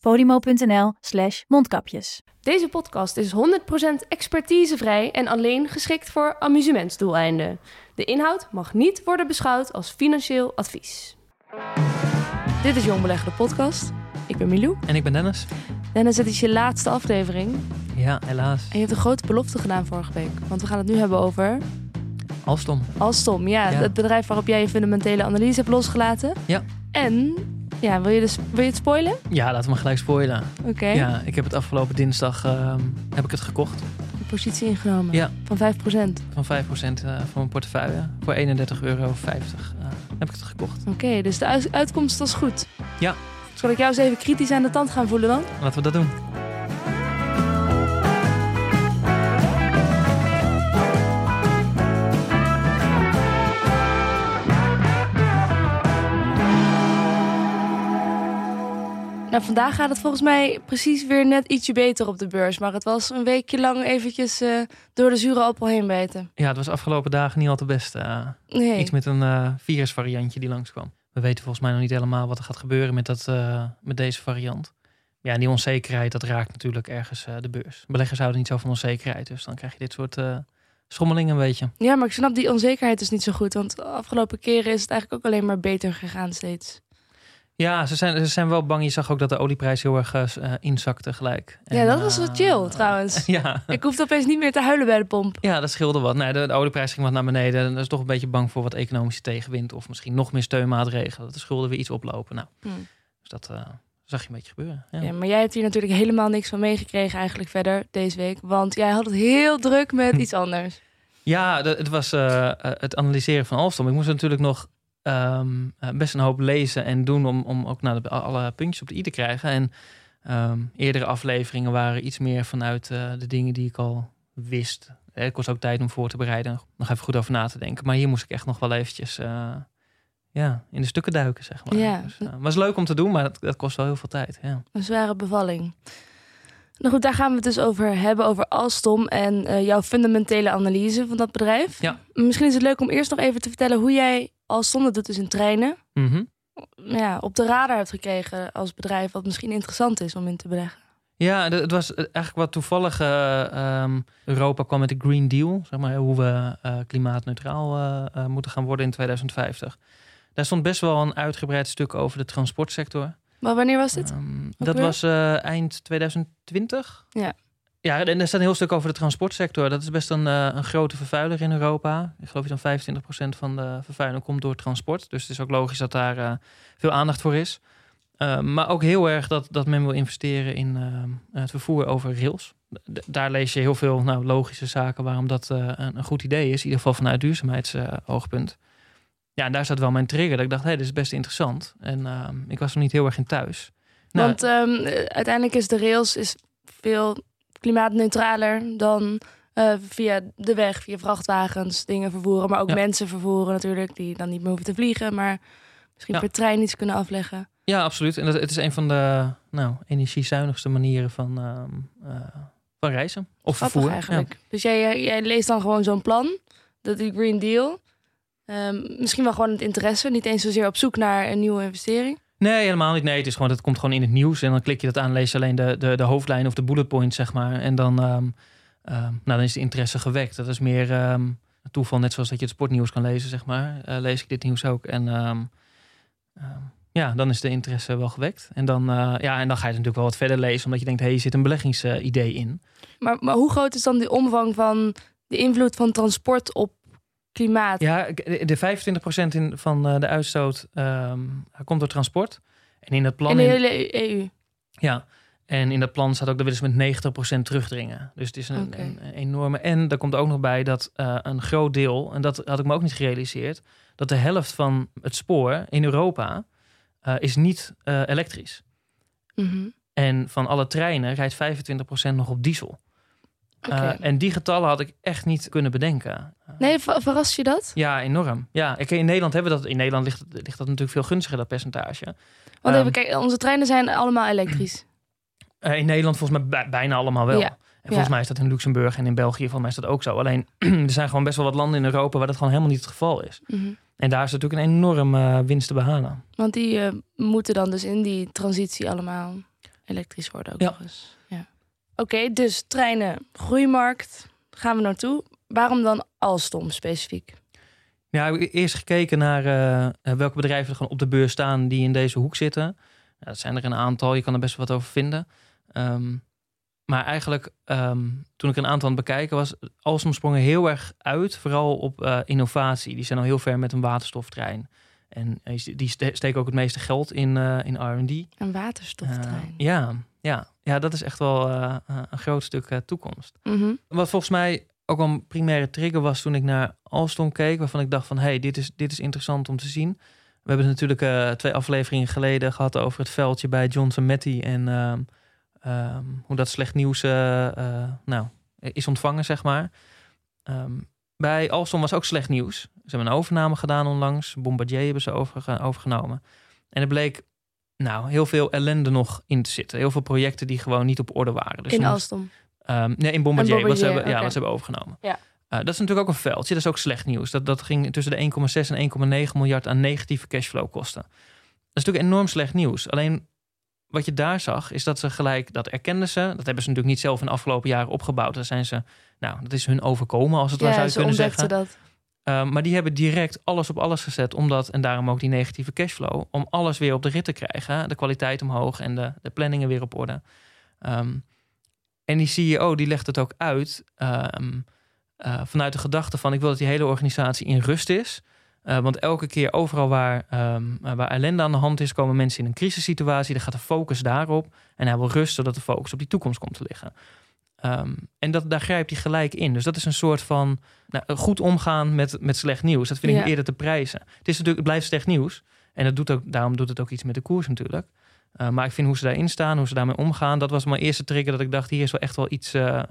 podimo.nl slash mondkapjes. Deze podcast is 100% expertisevrij en alleen geschikt voor amusementsdoeleinden. De inhoud mag niet worden beschouwd als financieel advies. Dit is Jong Beleggen, de podcast. Ik ben Milou. En ik ben Dennis. Dennis, het is je laatste aflevering. Ja, helaas. En je hebt een grote belofte gedaan vorige week. Want we gaan het nu hebben over Alstom. Alstom. Ja, Ja. het bedrijf waarop jij je fundamentele analyse hebt losgelaten. Ja. En, ja, wil je, dus, wil je het spoilen? Ja, laten we maar gelijk spoilen. Oké. Ja, ik heb het afgelopen dinsdag ehm, heb ik het gekocht. Een positie ingenomen. Ja. Van 5%. Van 5% eh, van mijn portefeuille. Voor 31,50 euro eh, heb ik het gekocht. Oké, dus de uit- uitkomst was goed. Ja. Zal ik jou eens even kritisch aan de tand gaan voelen dan? Laten we dat doen. Nou, vandaag gaat het volgens mij precies weer net ietsje beter op de beurs. Maar het was een weekje lang eventjes eh, door de zure appel heen bijten. Ja, het was afgelopen dagen niet al te best. eh, Nee. Iets met een eh, virusvariantje die langskwam. We weten volgens mij nog niet helemaal wat er gaat gebeuren met, dat, met deze variant. Ja, en die onzekerheid, dat raakt natuurlijk ergens de beurs. Beleggers houden niet zo van onzekerheid. Dus dan krijg je dit soort schommelingen een beetje. Ja, maar ik snap die onzekerheid dus niet zo goed. Want de afgelopen keren is het eigenlijk ook alleen maar beter gegaan steeds. Ja, ze zijn, ze zijn wel bang. Je zag ook dat de olieprijs heel erg eh, inzakte gelijk. ja, dat was wel eh, chill trouwens. Ja. Ik hoefde opeens niet meer te huilen bij de pomp. ja, dat scheelde wat. Nee, de, de olieprijs ging wat naar beneden. En dat is toch een beetje bang voor wat economische tegenwind. Of misschien nog meer steunmaatregelen. Dat de schulden weer iets oplopen. Nou, Hm. dus dat zag je een beetje gebeuren. Ja. Ja, maar jij hebt hier natuurlijk helemaal niks van meegekregen eigenlijk verder deze week. Want jij had het heel druk met Hm. iets anders. Ja, het was het analyseren van Alstom. Ik moest natuurlijk nog ehm, eh, best een hoop lezen en doen om, om ook nou, de- alle puntjes op de i te krijgen. En ehm, eerdere afleveringen waren iets meer vanuit eh, de dingen die ik al wist. Eh, Het kost ook tijd om voor te bereiden, nog even goed over na te denken. Maar hier moest ik echt nog wel eventjes ja, in de stukken duiken, zeg maar. Ja. Dus, was leuk om te doen, maar dat, dat kost wel heel veel tijd. Ja. Een zware bevalling. Nou goed, daar gaan we het dus over hebben, over Alstom en eh, jouw fundamentele analyse van dat bedrijf. Ja. Misschien is het leuk om eerst nog even te vertellen hoe jij Alstom, dat doet dus in treinen, Mhm. ja, op de radar hebt gekregen als bedrijf, wat misschien interessant is om in te beleggen. Ja, het was eigenlijk wat toevallig. eh, ehm, Europa kwam met de Green Deal, zeg maar, hoe we eh, klimaatneutraal moeten gaan worden in 2050. Daar stond best wel een uitgebreid stuk over de transportsector. Maar wanneer was dit? Ehm, dat weer? was eh, eind 2020. Ja. Ja, en er staat een heel stuk over de transportsector. Dat is best een, eh, een grote vervuiler in Europa. Ik geloof dat 25% van de vervuiling komt door transport. Dus het is ook logisch dat daar eh, veel aandacht voor is. Uh, maar ook heel erg dat, dat men wil investeren in het vervoer over rails. D daar lees je heel veel nou, logische zaken waarom dat een, een, goed idee is. In ieder geval vanuit duurzaamheidsoogpunt. Ja, en daar zat wel mijn trigger. Dat ik dacht, hé, hey, dit is best interessant. En ehm, ik was er niet heel erg in thuis. Nou, Want um, uiteindelijk is de rails is veel klimaatneutraler dan uh, via de weg, via vrachtwagens dingen vervoeren. Maar ook Ja. mensen vervoeren natuurlijk, die dan niet meer hoeven te vliegen. Maar misschien Ja. per trein iets kunnen afleggen. Ja, absoluut. En dat, het is een van de nou, energiezuinigste manieren van, uh, uh, van reizen. Of Grappig vervoer. eigenlijk. Ja. Dus jij, jij leest dan gewoon zo'n plan, dat die Green Deal. Um, misschien wel gewoon het interesse, niet eens zozeer op zoek naar een nieuwe investering. Nee, helemaal niet. Nee, het, is gewoon, het komt gewoon in het nieuws. En dan klik je dat aan, lees je alleen de, de, de hoofdlijn of de bullet point, zeg maar. En dan, um, um, nou, dan is de interesse gewekt. Dat is meer um, toeval, net zoals dat je het sportnieuws kan lezen, zeg maar. Uh, lees ik dit nieuws ook. En ja, dan is de interesse wel gewekt. En dan, uh, ja, en dan ga je natuurlijk wel wat verder lezen, omdat je denkt, hé, hey, hier zit een beleggingsidee in. Maar, maar hoe groot is dan de omvang van de invloed van transport op klimaat? Ja, de 25% in, van uh, de uitstoot um, komt door transport. En in dat plan... In de hele EU? Ja, en in dat plan staat ook dat we dus met 90% terugdringen. Dus het is een, okay. een, een, enorme... En daar komt ook nog bij dat uh, een groot deel, en dat had ik me ook niet gerealiseerd... dat de helft van het spoor in Europa uh, is niet uh, elektrisch. Mm -hmm. En van alle treinen rijdt 25% nog op diesel. Uh, en die getallen had ik echt niet kunnen bedenken. nee, ver verrast je dat? Ja, enorm. Ja, ik, in Nederland hebben we dat. In Nederland ligt, ligt dat natuurlijk veel gunstiger, dat percentage. Want even kijken, onze treinen zijn allemaal elektrisch. Uh, in Nederland volgens mij bij, bijna allemaal wel. Ja. En volgens ja. mij is dat in Luxemburg en in België, volgens mij is dat ook zo. Alleen er zijn gewoon best wel wat landen in Europa waar dat gewoon helemaal niet het geval is. Mm -hmm. En daar is natuurlijk een enorm uh, winst te behalen. Want die moeten dan dus in die transitie allemaal elektrisch worden ook ja. nog eens. Ja. Oké, okay, dus treinen, groeimarkt, gaan we naartoe. Waarom dan Alstom specifiek? Ja, ik heb eerst gekeken naar uh, welke bedrijven er gewoon op de beurs staan die in deze hoek zitten. Nou, dat zijn er een aantal, je kan er best wel wat over vinden. Um, maar eigenlijk, um, toen ik een aantal aan het bekijken was, Alstom sprong er heel erg uit, vooral op uh, innovatie. Die zijn al heel ver met een waterstoftrein. En uh, die steken ook het meeste geld in, uh, in R&D. Een waterstoftrein? ja, ja, ja, dat is echt wel een groot stuk toekomst. Mm -hmm. Wat volgens mij ook een primaire trigger was toen ik naar Alstom keek, waarvan ik dacht van, hé, hey, dit, is, dit is interessant om te zien. We hebben het natuurlijk twee afleveringen geleden gehad over het veldje bij Johnson Matthey en... ehm, Um, hoe dat slecht nieuws nou, is ontvangen, zeg maar. Um, bij Alstom was ook slecht nieuws. Ze hebben een overname gedaan onlangs. Bombardier hebben ze overge overgenomen. En er bleek nou, heel veel ellende nog in te zitten. Heel veel projecten die gewoon niet op orde waren. Dus in Alstom? Um, nee, in Bombardier, Bombardier wat, ze hebben, okay. ja, wat ze hebben overgenomen. Ja. Uh, dat is natuurlijk ook een veldje. Dat is ook slecht nieuws. Dat, dat ging tussen de 1,6 en 1,9 miljard aan negatieve cashflow kosten. Dat is natuurlijk enorm slecht nieuws. Alleen wat je daar zag, is dat ze gelijk, dat erkenden ze. Dat hebben ze natuurlijk niet zelf in de afgelopen jaren opgebouwd. Daar zijn ze, nou, dat is hun overkomen, als het ja, waar zou ze kunnen zeggen. dat. Uh, maar die hebben direct alles op alles gezet, omdat, en daarom ook die negatieve cashflow, om alles weer op de rit te krijgen. De kwaliteit omhoog en de, de planningen weer op orde. Um, en die CEO, die legt het ook uit um, uh, vanuit de gedachte van, ik wil dat die hele organisatie in rust is. Uh, want elke keer overal waar, waar ellende aan de hand is, komen mensen in een crisissituatie. Dan gaat de focus daarop. En hij wil rust, zodat de focus op die toekomst komt te liggen. Um, en dat, daar grijpt hij gelijk in. Dus dat is een soort van nou, goed omgaan met, met slecht nieuws. Dat vind ik Ja. eerder te prijzen. Het, is natuurlijk, het blijft slecht nieuws. En dat doet ook, daarom doet het ook iets met de koers natuurlijk. Uh, maar ik vind hoe ze daarin staan, hoe ze daarmee omgaan. Dat was mijn eerste trigger dat ik dacht, hier is wel echt wel iets uh,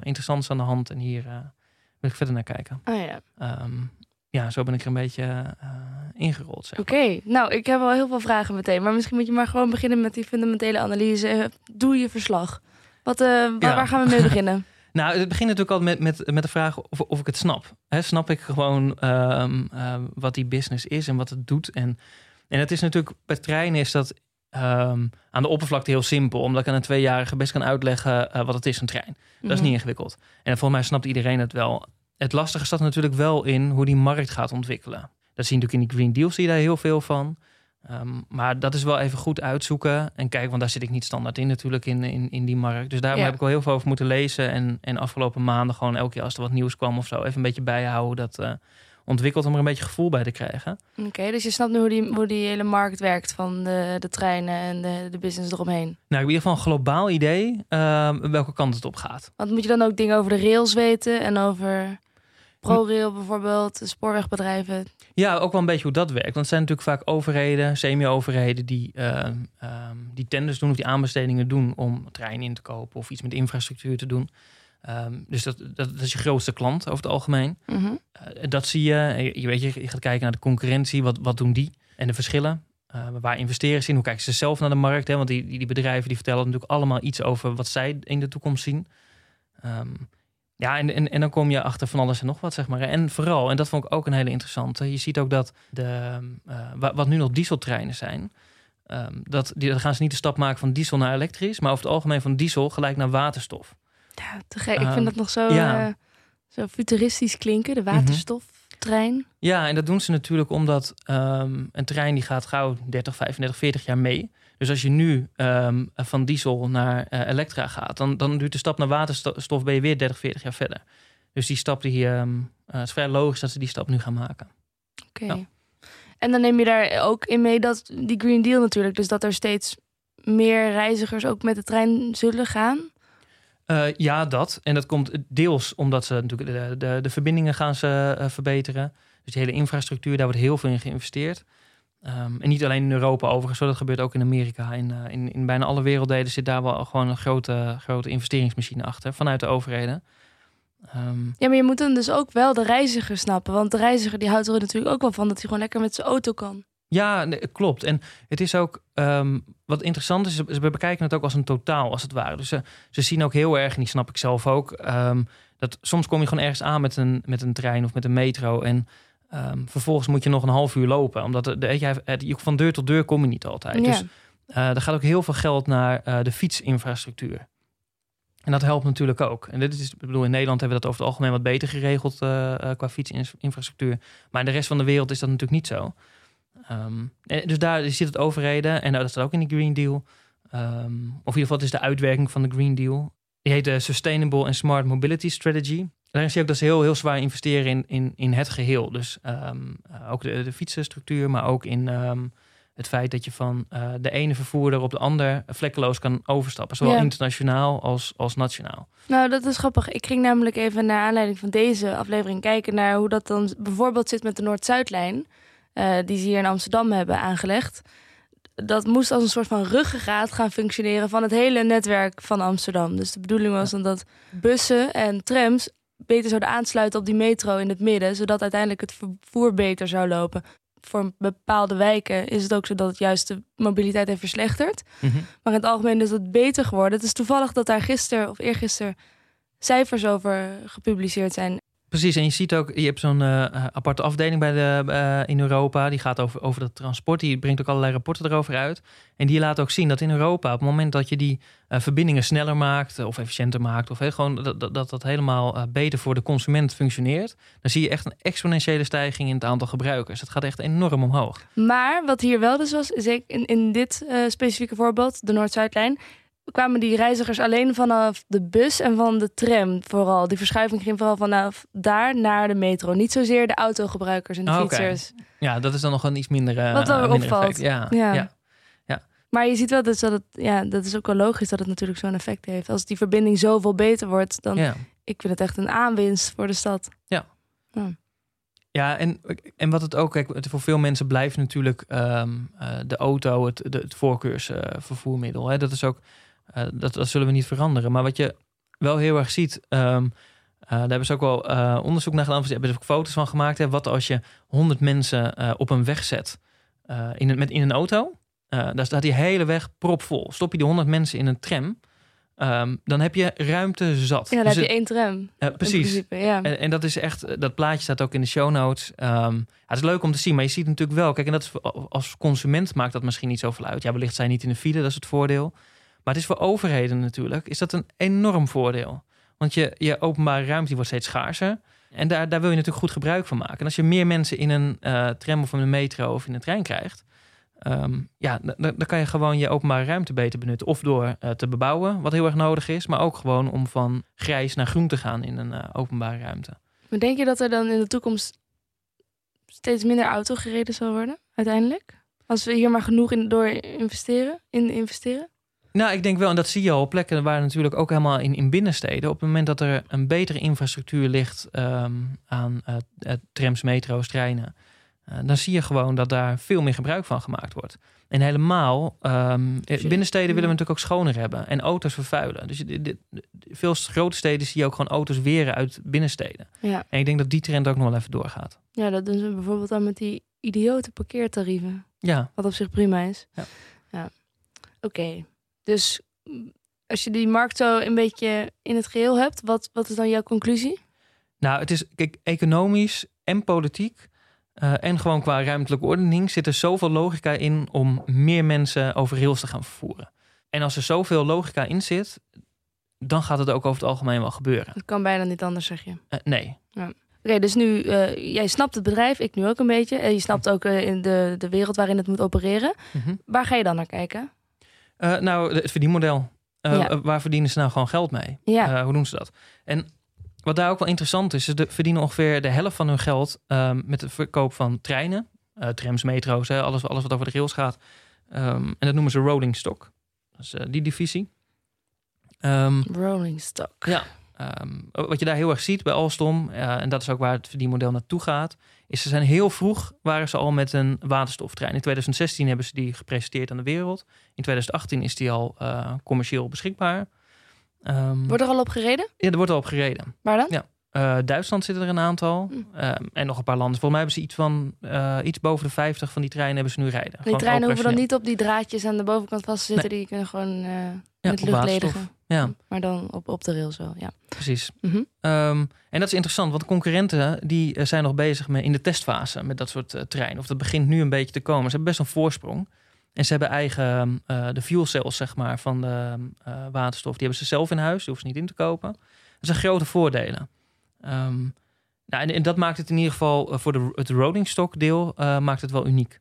interessants aan de hand. En hier wil ik verder naar kijken. Ah ja. Um, ja, zo ben ik er een beetje ingerold. Zeg. Oké, okay. nou, ik heb wel heel veel vragen meteen. Maar misschien moet je maar gewoon beginnen met die fundamentele analyse. Doe je verslag. Wat, uh, waar, Ja. waar gaan we mee beginnen? Nou, het begint natuurlijk al met, met, met de vraag of, of ik het snap. Snap ik gewoon um, uh, wat die business is en wat het doet? En, en het is natuurlijk, bij treinen is dat um, aan de oppervlakte heel simpel. Omdat ik aan een tweejarige best kan uitleggen uh, wat het is, een trein. Dat Mhm. is niet ingewikkeld. En volgens mij snapt iedereen het wel. Het lastige staat natuurlijk wel in hoe die markt gaat ontwikkelen. Dat zie je natuurlijk in die Green Deal, zie je daar heel veel van. Um, maar dat is wel even goed uitzoeken en kijken, want daar zit ik niet standaard in natuurlijk in, in, in die markt. Dus daarom Ja. heb ik wel heel veel over moeten lezen. En, en afgelopen maanden gewoon elke keer als er wat nieuws kwam of zo, even een beetje bijhouden dat uh, ontwikkelt om er een beetje gevoel bij te krijgen. Oké, okay, dus je snapt nu hoe die, hoe die hele markt werkt van de, de treinen en de, de business eromheen. Nou, ik heb in ieder geval een globaal idee uh, welke kant het op gaat. Want moet je dan ook dingen over de rails weten en over ProRail bijvoorbeeld, spoorwegbedrijven? Ja, ook wel een beetje hoe dat werkt. Want het zijn natuurlijk vaak overheden, semi-overheden die, uh, die tenders doen of die aanbestedingen doen om treinen in te kopen of iets met infrastructuur te doen. Um, dus dat, dat, dat, is je grootste klant over het algemeen. Mm -hmm. uh, dat zie je. je. Je, weet, je, je gaat kijken naar de concurrentie. Wat, wat doen die? En de verschillen. Uh, waar investeren ze in? Hoe kijken ze zelf naar de markt? Hè? Want die, die, die, bedrijven die vertellen natuurlijk allemaal iets over wat zij in de toekomst zien. Um, ja, en, en, en dan kom je achter van alles en nog wat, zeg maar. En vooral, en dat vond ik ook een hele interessante. Je ziet ook dat de, uh, wat nu nog dieseltreinen zijn. Um, dat, die, dan gaan ze niet de stap maken van diesel naar elektrisch, maar over het algemeen van diesel gelijk naar waterstof. Ja, te gek. Ik vind dat nog zo, ja. uh, zo futuristisch klinken, de Mhm. waterstoftrein. Ja, en dat doen ze natuurlijk omdat um, een trein die gaat gauw 30, 35, 40 jaar mee. Dus als je nu um, van diesel naar uh, elektra gaat, dan, dan duurt de stap naar waterstof ben je weer 30, 40 jaar verder. Dus die stap die um, uh, is vrij logisch dat ze die stap nu gaan maken. Oké. Okay. Ja. En dan neem je daar ook in mee dat die Green Deal natuurlijk, dus dat er steeds meer reizigers ook met de trein zullen gaan. Uh, ja, dat. En dat komt deels omdat ze natuurlijk de, de, de verbindingen gaan ze verbeteren. Dus die hele infrastructuur, daar wordt heel veel in geïnvesteerd. Ehm, en niet alleen in Europa overigens, dat gebeurt ook in Amerika. In, uh, in, in bijna alle werelddelen zit daar wel gewoon een grote, grote investeringsmachine achter vanuit de overheden. Um, ja, maar je moet dan dus ook wel de reiziger snappen. Want de reiziger die houdt er natuurlijk ook wel van dat hij gewoon lekker met zijn auto kan. Ja, nee, klopt. En het is ook um, wat interessant is, we bekijken het ook als een totaal, als het ware. Dus ze, ze zien ook heel erg, en die snap ik zelf ook, dat soms kom je gewoon ergens aan met een, met een trein of met een metro. En um, vervolgens moet je nog een half uur lopen. Omdat de, je, van deur tot deur kom je niet altijd. Ja. Dus uh, er gaat ook heel veel geld naar uh, de fietsinfrastructuur. En dat helpt natuurlijk ook. En dit is, ik bedoel, in Nederland hebben we dat over het algemeen wat beter geregeld uh, qua fietsinfrastructuur. Maar in de rest van de wereld is dat natuurlijk niet zo. Um, dus daar zit het overheden en dat staat ook in de Green Deal. Um, of in ieder geval, het is de uitwerking van de Green Deal. Die heet de Sustainable and Smart Mobility Strategy. Daarin zie je ook dat ze heel, heel zwaar investeren in, in, in het geheel. Dus um, ook de, de fietsenstructuur, maar ook in het feit dat je van uh, de ene vervoerder op de ander vlekkeloos kan overstappen. Zowel internationaal als, als nationaal. Nou, dat is grappig. Ik ging namelijk even naar aanleiding van deze aflevering kijken naar hoe dat dan bijvoorbeeld zit met de Noord-Zuidlijn. Uh, die ze hier in Amsterdam hebben aangelegd. Dat moest als een soort van ruggengraat gaan functioneren van het hele netwerk van Amsterdam. Dus de bedoeling was dan dat bussen en trams beter zouden aansluiten op die metro in het midden, zodat uiteindelijk het vervoer beter zou lopen voor bepaalde wijken is het ook zo dat het juist de mobiliteit heeft verslechterd. Mm Maar in het algemeen is het beter geworden. Het is toevallig dat daar gisteren of eergisteren cijfers over gepubliceerd zijn. Precies, en je ziet ook, je hebt zo'n uh, aparte afdeling bij de, uh, in Europa. Die gaat over, over dat transport. Die brengt ook allerlei rapporten erover uit. En die laat ook zien dat in Europa, op het moment dat je die verbindingen sneller maakt of efficiënter maakt, of gewoon dat, dat dat, helemaal beter voor de consument functioneert, dan zie je echt een exponentiële stijging in het aantal gebruikers. Het gaat echt enorm omhoog. Maar wat hier wel dus was, is in, in dit specifieke voorbeeld, de Noord-Zuidlijn, kwamen die reizigers alleen vanaf de bus en van de tram vooral. Die verschuiving ging vooral vanaf daar naar de metro. Niet zozeer de autogebruikers en de fietsers. Ja, dat is dan nog een iets minder. Uh, Wat dan opvalt. Ja, ja. ja. Maar je ziet wel dus dat het, ja, dat is ook wel logisch dat het natuurlijk zo'n effect heeft. Als die verbinding zoveel beter wordt, dan ja. ik vind het echt een aanwinst voor de stad. Ja. Ja, ja en, en wat het ook, kijk, voor veel mensen blijft natuurlijk um, uh, de auto het, de, het voorkeursvervoermiddel. Uh, Dat is ook dat, dat zullen we niet veranderen. Maar wat je wel heel erg ziet, um, daar hebben ze ook wel uh, onderzoek naar gedaan. Ze hebben er ook foto's van gemaakt. Hè, wat als je 100 mensen op een weg zet in, een, met, in een auto. daar staat die hele weg propvol. Stop je die 100 mensen in een tram. Um, dan heb je ruimte zat. Ja, dan dus heb je één tram. Precies. ja. en, en, dat is echt, dat plaatje staat ook in de show notes. Um, ja, het is leuk om te zien, maar je ziet natuurlijk wel. Kijk, en dat is, als consument maakt dat misschien niet zoveel uit. Ja, wellicht zijn niet in de file, dat is het voordeel. Maar het is voor overheden natuurlijk, is dat een enorm voordeel. Want je, je openbare ruimte die wordt steeds schaarser. En daar, daar wil je natuurlijk goed gebruik van maken. En als je meer mensen in een uh, tram of in een metro of in een trein krijgt, um, ja, dan, dan kan je gewoon je openbare ruimte beter benutten. Of door uh, te bebouwen, wat heel erg nodig is, maar ook gewoon om van grijs naar groen te gaan in een uh, openbare ruimte. Maar denk je dat er dan in de toekomst steeds minder auto gereden zal worden, uiteindelijk? Als we hier maar genoeg in door investeren, in investeren? Nou, ik denk wel, en dat zie je al op plekken waar natuurlijk ook helemaal in, in binnensteden. Op het moment dat er een betere infrastructuur ligt um, aan uh, trams, metro's, treinen. Uh, dan zie je gewoon dat daar veel meer gebruik van gemaakt wordt. En helemaal, um, binnensteden willen we natuurlijk ook schoner hebben. En auto's vervuilen. Dus de, de, de, veel grote steden zie je ook gewoon auto's weren uit binnensteden. Ja. En ik denk dat die trend ook nog wel even doorgaat. Ja, dat doen ze bijvoorbeeld dan met die idiote parkeertarieven. Ja. Wat op zich prima is. Ja. ja. Oké. Okay. Dus als je die markt zo een beetje in het geheel hebt, wat, wat is dan jouw conclusie? Nou, het is kijk, economisch en politiek uh, en gewoon qua ruimtelijke ordening zit er zoveel logica in om meer mensen over rails te gaan vervoeren. En als er zoveel logica in zit, dan gaat het ook over het algemeen wel gebeuren. Het kan bijna niet anders, zeg je. Uh, nee. Ja. Oké, dus nu, uh, jij snapt het bedrijf, ik nu ook een beetje. En je snapt ook in de, de wereld waarin het moet opereren. Mm -hmm. Waar ga je dan naar kijken? Uh, nou, het verdienmodel. Uh, ja. Waar verdienen ze nou gewoon geld mee? Ja. Hoe doen ze dat? En wat daar ook wel interessant is, is ze verdienen ongeveer de helft van hun geld um, met de verkoop van treinen, trams, metro's, hè, alles, alles wat over de rails gaat. Um, en dat noemen ze rolling stock. Dus die divisie. Um, rolling stock. Ja. Ehm, wat je daar heel erg ziet bij Alstom, eh, en dat is ook waar het verdienmodel naartoe gaat, is ze zijn heel vroeg, waren ze al met een waterstoftrein. In 2016 hebben ze die gepresenteerd aan de wereld. In 2018 is die al eh, commercieel beschikbaar. Ehm, Wordt er al op gereden? ja, er wordt al op gereden. Waar dan? Ja. Eh, Duitsland zitten er een aantal. Hm. Ehm, en nog een paar landen. Volgens mij hebben ze iets van iets boven de 50 van die treinen hebben ze nu rijden. Die treinen hoeven dan niet op die draadjes aan de bovenkant vast te zitten. Die kunnen gewoon eh, Ja, met lucht ledigen. Ja, Maar dan op, op de rails wel, ja. precies. Mhm. Ehm, en dat is interessant, want de concurrenten die eh, zijn nog bezig met, in de testfase met dat soort eh, treinen. Of dat begint nu een beetje te komen. Ze hebben best een voorsprong. En ze hebben eigen, eh, de fuel cells zeg maar, van de waterstof. Die hebben ze zelf in huis, die hoeven ze niet in te kopen. Dat zijn grote voordelen. Ehm, nou, en, en dat maakt het in ieder geval voor de, het rolling stock deel maakt het wel uniek.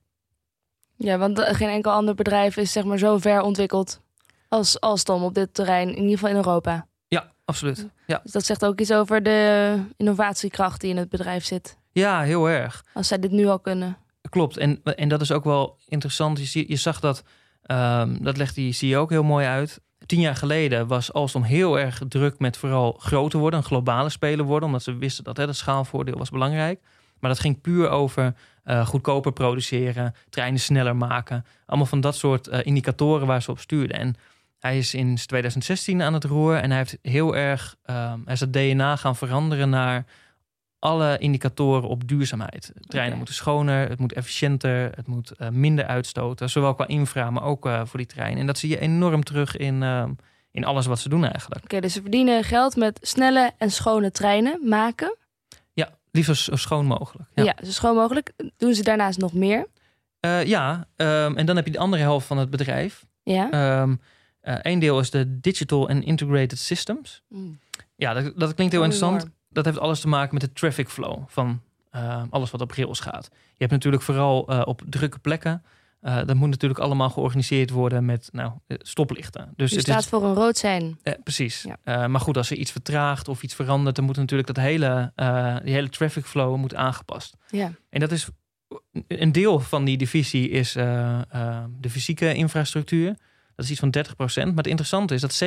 Ja, want geen enkel ander bedrijf is zeg maar zo ver ontwikkeld als Alstom op dit terrein. In ieder geval in Europa. Ja, absoluut. Ja, Dus dat zegt ook iets over de innovatiekracht die in het bedrijf zit. ja heel erg. Als zij dit nu al kunnen. Klopt. En, en dat is ook wel interessant. Je, je zag dat, ehm, dat legt die CEO ook heel mooi uit. Tien jaar geleden was Alstom heel erg druk met vooral groter worden, een globale speler worden, omdat ze wisten dat hè, dat schaalvoordeel was belangrijk. Maar dat ging puur over eh, goedkoper produceren, treinen sneller maken. Allemaal van dat soort eh, indicatoren waar ze op stuurden. En hij is in 2016 aan het roer en hij heeft heel erg, ehm, hij is het DNA gaan veranderen naar alle indicatoren op duurzaamheid. Treinen moeten schoner, het moet efficiënter, het moet eh, minder uitstoten. Zowel qua infra, maar ook eh, voor die trein. En dat zie je enorm terug in, ehm, in alles wat ze doen eigenlijk. Oké, dus ze verdienen geld met snelle en schone treinen maken. Ja, liefst zo schoon mogelijk. Ja, Ja, zo schoon mogelijk. Doen ze daarnaast nog meer? Eh, ja ehm, en dan heb je de andere helft van het bedrijf. Ja. Ehm Eén deel is de Digital and Integrated Systems. Mm. Ja, dat, dat klinkt heel Oh, interessant. enorm. dat heeft alles te maken met de traffic flow van eh, alles wat op rails gaat. Je hebt natuurlijk vooral eh, op drukke plekken. eh, dat moet natuurlijk allemaal georganiseerd worden met nou, eh, stoplichten. Dus Je het staat is, voor een rood zijn. eh, precies. Ja. Eh, maar goed, als er iets vertraagt of iets verandert, dan moet natuurlijk dat hele, eh, die hele traffic flow moet aangepast. Ja. En dat is een deel van die divisie is eh, eh, de fysieke infrastructuur. Dat is iets van 30%. Maar het interessante is dat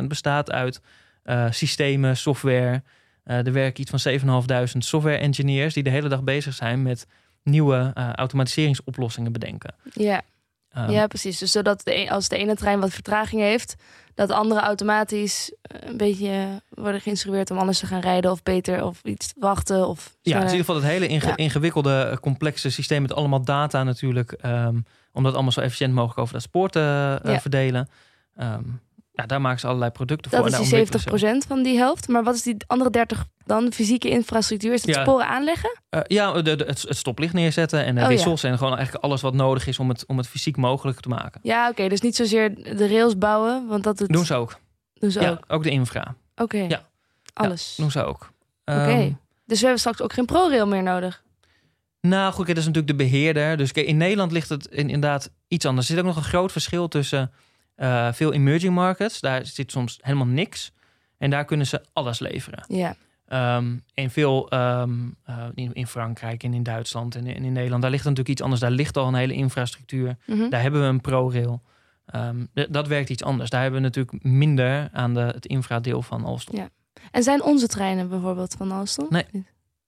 70% bestaat uit eh, systemen, software. Eh, er werken iets van 7.500 software engineers die de hele dag bezig zijn met nieuwe eh, automatiseringsoplossingen bedenken. Ja. Ehm, ja, precies. Dus zodat de, een- als de ene trein wat vertraging heeft, dat de andere automatisch een beetje worden geïnstrueerd om anders te gaan rijden of beter of iets wachten of Ja, in ieder geval het hele inge- Ja. ingewikkelde, complexe systeem met allemaal data natuurlijk. ehm, om dat allemaal zo efficiënt mogelijk over dat spoor te eh, Ja. verdelen. Ehm, ja, daar maken ze allerlei producten Dat voor. is en die daar ontwikkelen ze. 70% van die helft. Maar wat is die andere 30 dan? Fysieke infrastructuur? Is dat Ja. sporen aanleggen? Eh, ja, de, de- het, het stoplicht neerzetten en de Oh, ja. wissels. En gewoon eigenlijk alles wat nodig is om het, om het fysiek mogelijk te maken. Ja, oké. dus niet zozeer de rails bouwen, want dat doet, Doen ze ook. doen ze ja, ook. ook de infra. Oké. Ja. Alles. Doen ze ook. Oké. Ehm, Dus we hebben straks ook geen ProRail meer nodig. Nou goed, dat is natuurlijk de beheerder. Dus in Nederland ligt het in- inderdaad iets anders. Er zit ook nog een groot verschil tussen eh, veel emerging markets. Daar zit soms helemaal niks. En daar kunnen ze alles leveren. Ja. Ehm, en veel ehm, eh, in, in Frankrijk en in Duitsland en in, Nederland, daar ligt natuurlijk iets anders. Daar ligt al een hele infrastructuur. Mhm. Daar hebben we een ProRail. Ehm, d- dat werkt iets anders. Daar hebben we natuurlijk minder aan de, het infradeel van Alstom. Ja. En zijn onze treinen bijvoorbeeld van Alstom? Nee.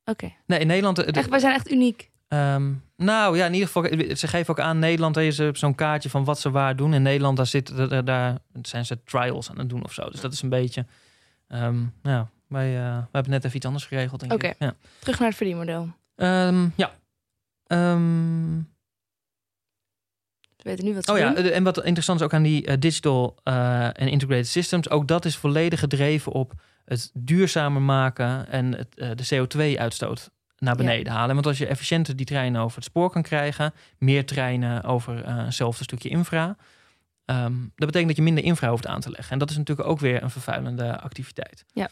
Oké. Nee, in Nederland... eh, de- Echt, wij zijn echt uniek. ehm, nou ja, in ieder geval, eh, ze geven ook aan Nederland er zo'n kaartje van wat ze waar doen. In Nederland daar, zit, daar, daar zijn ze trials aan het doen of zo. Dus dat is een beetje... ehm nou, wij, eh, we hebben net even iets anders geregeld, Oké. Ja. Terug naar het verdienmodel. Ehm, ja. Ehm, We weten nu wat ze Oh ja, doen. eh, en wat interessant is ook aan die eh, digital eh, en integrated systems, ook dat is volledig gedreven op het duurzamer maken en het, de CO2-uitstoot naar Ja. beneden halen. Want als je efficiënter die treinen over het spoor kan krijgen, meer treinen over eenzelfde stukje infra, ehm, dat betekent dat je minder infra hoeft aan te leggen. En dat is natuurlijk ook weer een vervuilende activiteit. Ja.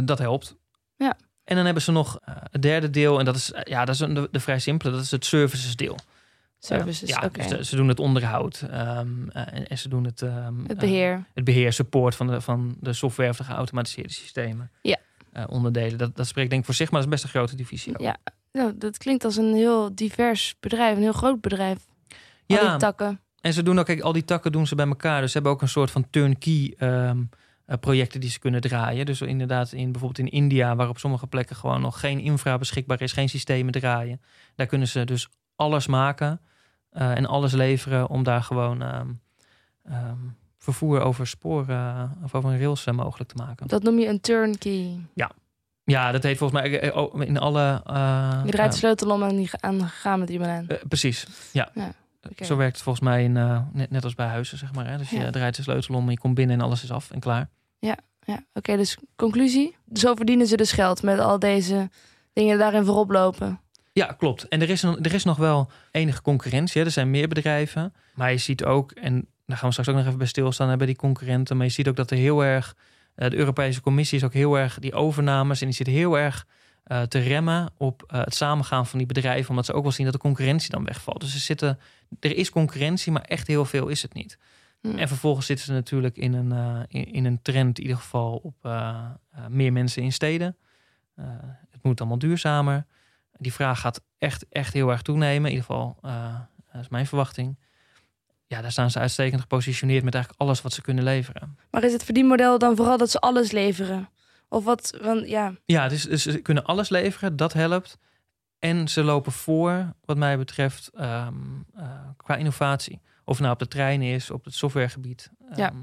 Dat helpt. Ja. En dan hebben ze nog het derde deel, en dat is, ja, dat is een, de, de vrij simpele, dat is het services deel. Services, Ja, dus de- ze doen het onderhoud ehm, eh, en, en ze doen het, ehm, Het eh, beheer. het beheer, support van de, van de software of de geautomatiseerde systemen. Ja. Eh, onderdelen. Dat, dat spreekt denk ik voor zich, maar dat is best een grote divisie. ook. ja. Nou, dat klinkt als een heel divers bedrijf. Een heel groot bedrijf. Al Ja, die takken. en ze doen ook, kijk, al die takken doen ze bij elkaar. Dus ze hebben ook een soort van turnkey ehm, eh, projecten die ze kunnen draaien. Dus inderdaad, in, bijvoorbeeld in India, waar op sommige plekken gewoon nog geen infra beschikbaar is, geen systemen draaien. Daar kunnen ze dus alles maken en alles leveren om daar gewoon ehm, ehm, vervoer over sporen of over een rails mogelijk te maken. Dat noem je een turnkey. Ja, dat heet volgens mij eh, oh, in alle. eh, Je draait de eh, sleutel om en die aan gaan met iemand aan. eh, precies, ja. Ja. Zo werkt het volgens mij in, eh, net, net als bij huizen, zeg maar. Hè? Dus je Ja. draait de sleutel om, je komt binnen en alles is af en klaar. Ja, oké, dus conclusie. Zo verdienen ze dus geld met al deze dingen daarin voorop lopen. Ja, klopt. En er is, een, er is nog wel enige concurrentie. Hè? Er zijn meer bedrijven. Maar je ziet ook, en daar gaan we straks ook nog even bij stilstaan hè, bij die concurrenten. Maar je ziet ook dat er heel erg, eh, de Europese Commissie is ook heel erg die overnames. En die zit heel erg eh, te remmen op eh, het samengaan van die bedrijven. Omdat ze ook wel zien dat de concurrentie dan wegvalt. Dus ze zitten, er is concurrentie, maar echt heel veel is het niet. Hm. En vervolgens zitten ze natuurlijk in een, in, in een trend, in ieder geval op meer mensen in steden. Het moet allemaal duurzamer. Die vraag gaat echt, echt heel erg toenemen. In ieder geval, eh, dat is mijn verwachting. Ja, daar staan ze uitstekend gepositioneerd met eigenlijk alles wat ze kunnen leveren. Maar is het verdienmodel dan vooral dat ze alles leveren? Of wat, want ja, Ja, dus, dus ze kunnen alles leveren, dat helpt. En ze lopen voor, wat mij betreft, ehm, eh, qua innovatie. Of nou op de treinen is, op het softwaregebied. Ja. Ehm,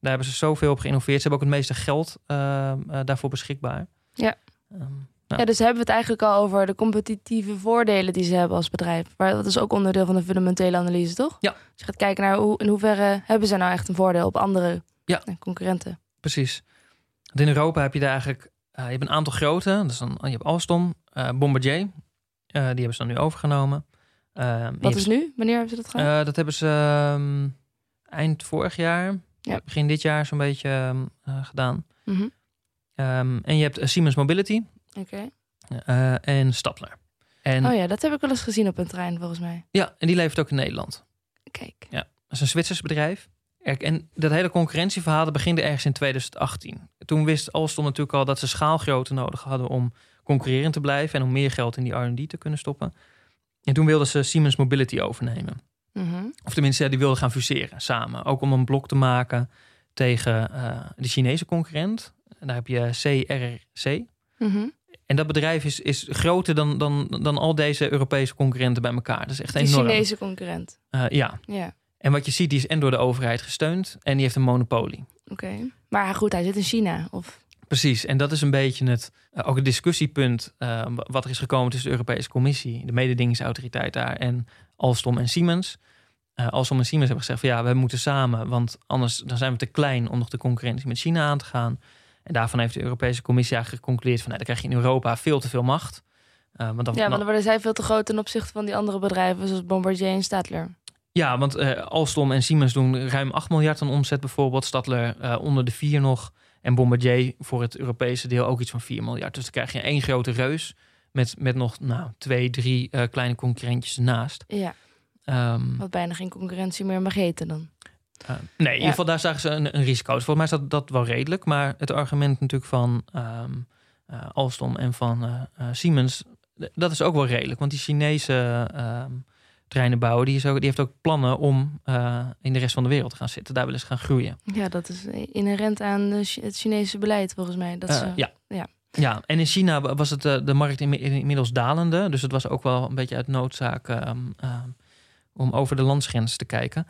daar hebben ze zoveel op geïnnoveerd. Ze hebben ook het meeste geld ehm, eh, daarvoor beschikbaar. Ja. Ja. dus hebben we het eigenlijk al over de competitieve voordelen die ze hebben als bedrijf. Maar dat is ook onderdeel van de fundamentele analyse, toch? Ja. Dus je gaat kijken naar hoe, in hoeverre hebben ze nou echt een voordeel op andere Ja. eh, concurrenten. Precies. Want in Europa heb je daar eigenlijk eh, je hebt een aantal grote. Dat is dan, je hebt Alstom, eh, Bombardier. Die hebben ze dan nu overgenomen. Wat is nu? Wanneer hebben ze dat gedaan? Dat hebben ze ehm, eind vorig jaar, Ja. begin dit jaar zo'n beetje ehm, eh, gedaan. Mhm. Ehm, en je hebt Siemens Mobility Oké. eh, en Stadler. En, Oh ja, dat heb ik wel eens gezien op een trein volgens mij. ja, en die levert ook in Nederland. Kijk. Dat is een Zwitsers bedrijf. En dat hele concurrentieverhaal dat beginde ergens in 2018. Toen wist Alstom natuurlijk al dat ze schaalgrootte nodig hadden om concurrerend te blijven en om meer geld in die R&D te kunnen stoppen. En toen wilden ze Siemens Mobility overnemen. Mhm. Of tenminste, ja, die wilden gaan fuseren samen. Ook om een blok te maken tegen eh, de Chinese concurrent. En daar heb je CRRC. Mhm. En dat bedrijf is, is groter dan, dan, dan al deze Europese concurrenten bij elkaar. Dat is echt enorm. Chinese concurrent. Eh, ja. Ja, En wat je ziet, die is en door de overheid gesteund en die heeft een monopolie. oké. Maar goed, hij zit in China. Of... Precies, en dat is een beetje het, eh, ook het discussiepunt eh, wat er is gekomen tussen de Europese Commissie, de mededingingsautoriteit daar en Alstom en Siemens. Alstom en Siemens hebben gezegd van ja, we moeten samen, want anders dan zijn we te klein om nog de concurrentie met China aan te gaan. En daarvan heeft de Europese Commissie eigenlijk geconcludeerd van nou, dan krijg je in Europa veel te veel macht. Eh, want dan, Ja, want dan worden zij veel te groot ten opzichte van die andere bedrijven, zoals Bombardier en Stadler. Ja, want eh, Alstom en Siemens doen ruim 8 miljard aan omzet bijvoorbeeld. Stadler eh, onder de 4 nog. En Bombardier voor het Europese deel ook iets van 4 miljard. Dus dan krijg je één grote reus met, met nog nou, twee, drie eh, kleine concurrentjes ernaast. Ja, Ehm, wat bijna geen concurrentie meer mag heten dan. Eh, nee, in ieder geval daar zagen ze een, een risico. Dus volgens mij is dat, dat wel redelijk. Maar het argument natuurlijk van ehm, eh, Alstom en van eh, Siemens... dat is ook wel redelijk. Want die Chinese ehm treinenbouwer... Die, is ook, die heeft ook plannen om in de rest van de wereld te gaan zitten. Daar willen ze gaan groeien. Ja, dat is inherent aan het Chinese beleid volgens mij. Dat ze... ja. ja. Ja, en in China wa- was het de markt inmi- inmiddels dalende. Dus het was ook wel een beetje uit noodzaak ehm, om over de landsgrens te kijken.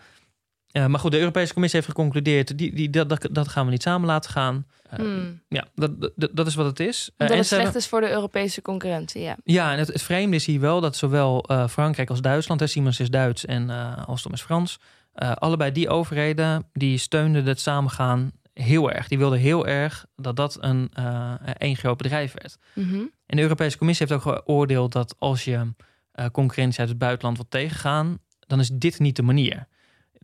Eh, maar goed, de Europese Commissie heeft geconcludeerd... Die, die, dat, dat, dat gaan we niet samen laten gaan. Eh, Hmm. Ja, dat, dat, dat is wat het is. Eh, en het ze hebben- slecht is voor de Europese concurrentie, ja. Ja, en het, het vreemde is hier wel dat zowel eh, Frankrijk als Duitsland... Hè, Siemens is Duits en eh Alstom is Frans... eh, allebei die overheden die steunden het samengaan heel erg. Die wilden heel erg dat dat een eh één groot bedrijf werd. Mhm. En de Europese Commissie heeft ook geoordeeld dat als je eh, concurrentie uit het buitenland wilt tegengaan, dan is dit niet de manier.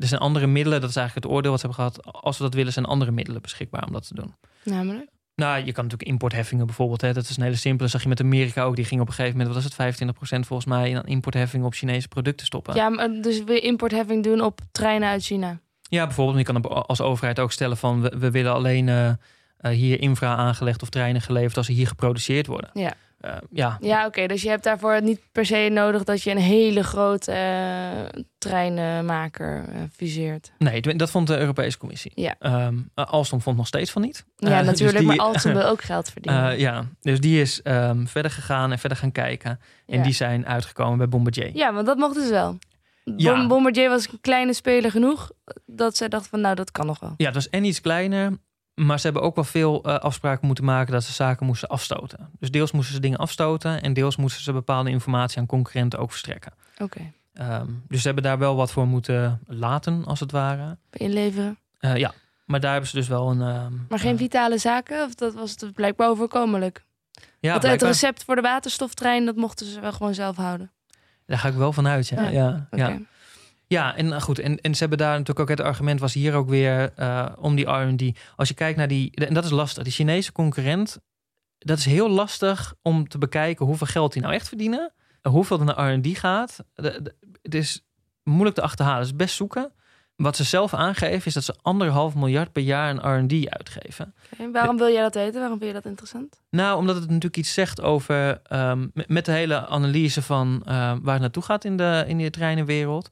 Er zijn andere middelen, dat is eigenlijk het oordeel wat ze hebben gehad. Als we dat willen, zijn andere middelen beschikbaar om dat te doen. Namelijk? Nou, je kan natuurlijk importheffingen bijvoorbeeld. Hè, dat is een hele simpele. Zag je met Amerika ook. Die ging op een gegeven moment, wat was het, 25% volgens mij, aan importheffingen op Chinese producten stoppen. Ja, maar dus weer importheffing doen op treinen uit China. Ja, bijvoorbeeld. Je kan als overheid ook stellen van we, we willen alleen eh, eh, hier infra aangelegd of treinen geleverd als ze hier geproduceerd worden. Ja. Eh, ja, Ja, oké. dus je hebt daarvoor niet per se nodig dat je een hele grote eh, treinenmaker eh, fuseert. nee, dat vond de Europese Commissie. Ja. Ehm, eh, Alstom vond nog steeds van niet. Ja, Eh, dus natuurlijk. die- maar Alstom wil ook geld verdienen. Eh, ja, dus die is ehm, verder gegaan en verder gaan kijken. En Ja. die zijn uitgekomen bij Bombardier. Ja, want dat mochten ze wel. Ja. Bom- Bombardier was een kleine speler genoeg dat zij dachten van nou, dat kan nog wel. Ja, het was en iets kleiner. Maar ze hebben ook wel veel eh, afspraken moeten maken dat ze zaken moesten afstoten. Dus deels moesten ze dingen afstoten en deels moesten ze bepaalde informatie aan concurrenten ook verstrekken. Oké. Ehm, dus ze hebben daar wel wat voor moeten laten, als het ware. Inleveren. Eh, ja, maar daar hebben ze dus wel een. ehm, Maar geen eh, vitale zaken? Of dat was het blijkbaar overkomelijk? ja, Want het recept voor de waterstoftrein, dat mochten ze wel gewoon zelf houden. Daar ga ik wel van uit, ja. Ja, ja. Ja, en uh, goed. En, en ze hebben daar natuurlijk ook het argument was hier ook weer uh, om die R&D. Als je kijkt naar die, en dat is lastig, die Chinese concurrent, dat is heel lastig om te bekijken hoeveel geld die nou echt verdienen, hoeveel er naar R&D gaat. De, de, het is moeilijk te achterhalen. Het is best zoeken. Wat ze zelf aangeven is dat ze anderhalf miljard per jaar aan R&D uitgeven. Okay, waarom wil jij dat weten? Waarom vind je dat interessant? Nou, omdat het natuurlijk iets zegt over um, met de hele analyse van uh, waar het naartoe gaat in de, in de treinenwereld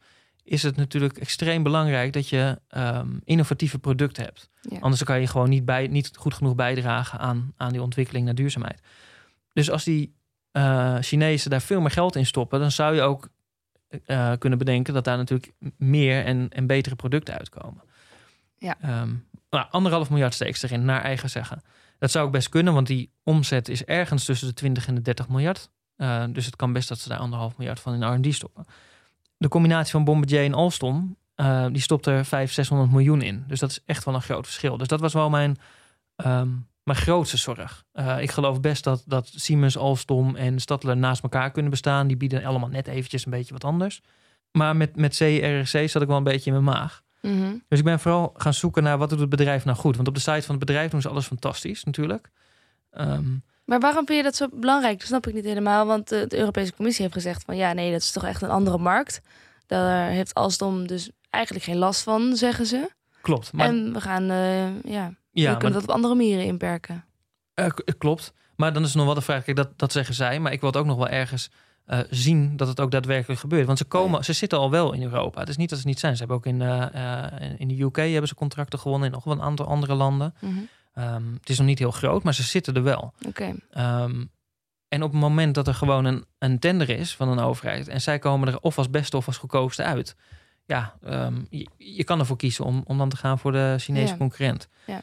is het natuurlijk extreem belangrijk dat je um, innovatieve producten hebt. Ja. Anders kan je gewoon niet, bij, niet goed genoeg bijdragen aan, aan die ontwikkeling naar duurzaamheid. Dus als die uh, Chinezen daar veel meer geld in stoppen, dan zou je ook uh, kunnen bedenken dat daar natuurlijk meer en, en betere producten uitkomen. Ja. Um, nou, anderhalf miljard steeks erin, naar eigen zeggen. Dat zou ook best kunnen, want die omzet is ergens tussen de 20 en de 30 miljard. Uh, dus het kan best dat ze daar anderhalf miljard van in R&D stoppen de combinatie van Bombardier en Alstom, uh, die stopt er 500, 600 miljoen in. Dus dat is echt wel een groot verschil. Dus dat was wel mijn, um, mijn grootste zorg. Uh, ik geloof best dat, dat Siemens, Alstom en Stadler naast elkaar kunnen bestaan. Die bieden allemaal net eventjes een beetje wat anders. Maar met, met CRC zat ik wel een beetje in mijn maag. Mm -hmm. Dus ik ben vooral gaan zoeken naar wat doet het bedrijf nou goed. Want op de site van het bedrijf doen ze alles fantastisch natuurlijk. Um, maar waarom vind je dat zo belangrijk? Dat snap ik niet helemaal. Want de, de, Europese Commissie heeft gezegd van ja, nee, dat is toch echt een andere markt. Daar heeft Alstom dus eigenlijk geen last van, zeggen ze. Klopt. Maar... En we gaan, uh, ja, ja, we kunnen dat op andere manieren inperken. Uh, klopt. Maar dan is er nog wel de vraag, kijk, dat, dat zeggen zij. Maar ik wil het ook nog wel ergens uh, zien dat het ook daadwerkelijk gebeurt. Want ze, komen, ze zitten al wel in Europa. Het is niet dat ze niet zijn. Ze hebben ook in, in de UK hebben ze contracten gewonnen. In nog wel een aantal andere landen. Mm -hmm. Um, het is nog niet heel groot, maar ze zitten er wel. Okay. Um, en op het moment dat er gewoon een, een tender is van een overheid... en zij komen er of als beste of als goedkoopste uit... ja, um, je, je, kan ervoor kiezen om, om dan te gaan voor de Chinese ja. concurrent. Ja.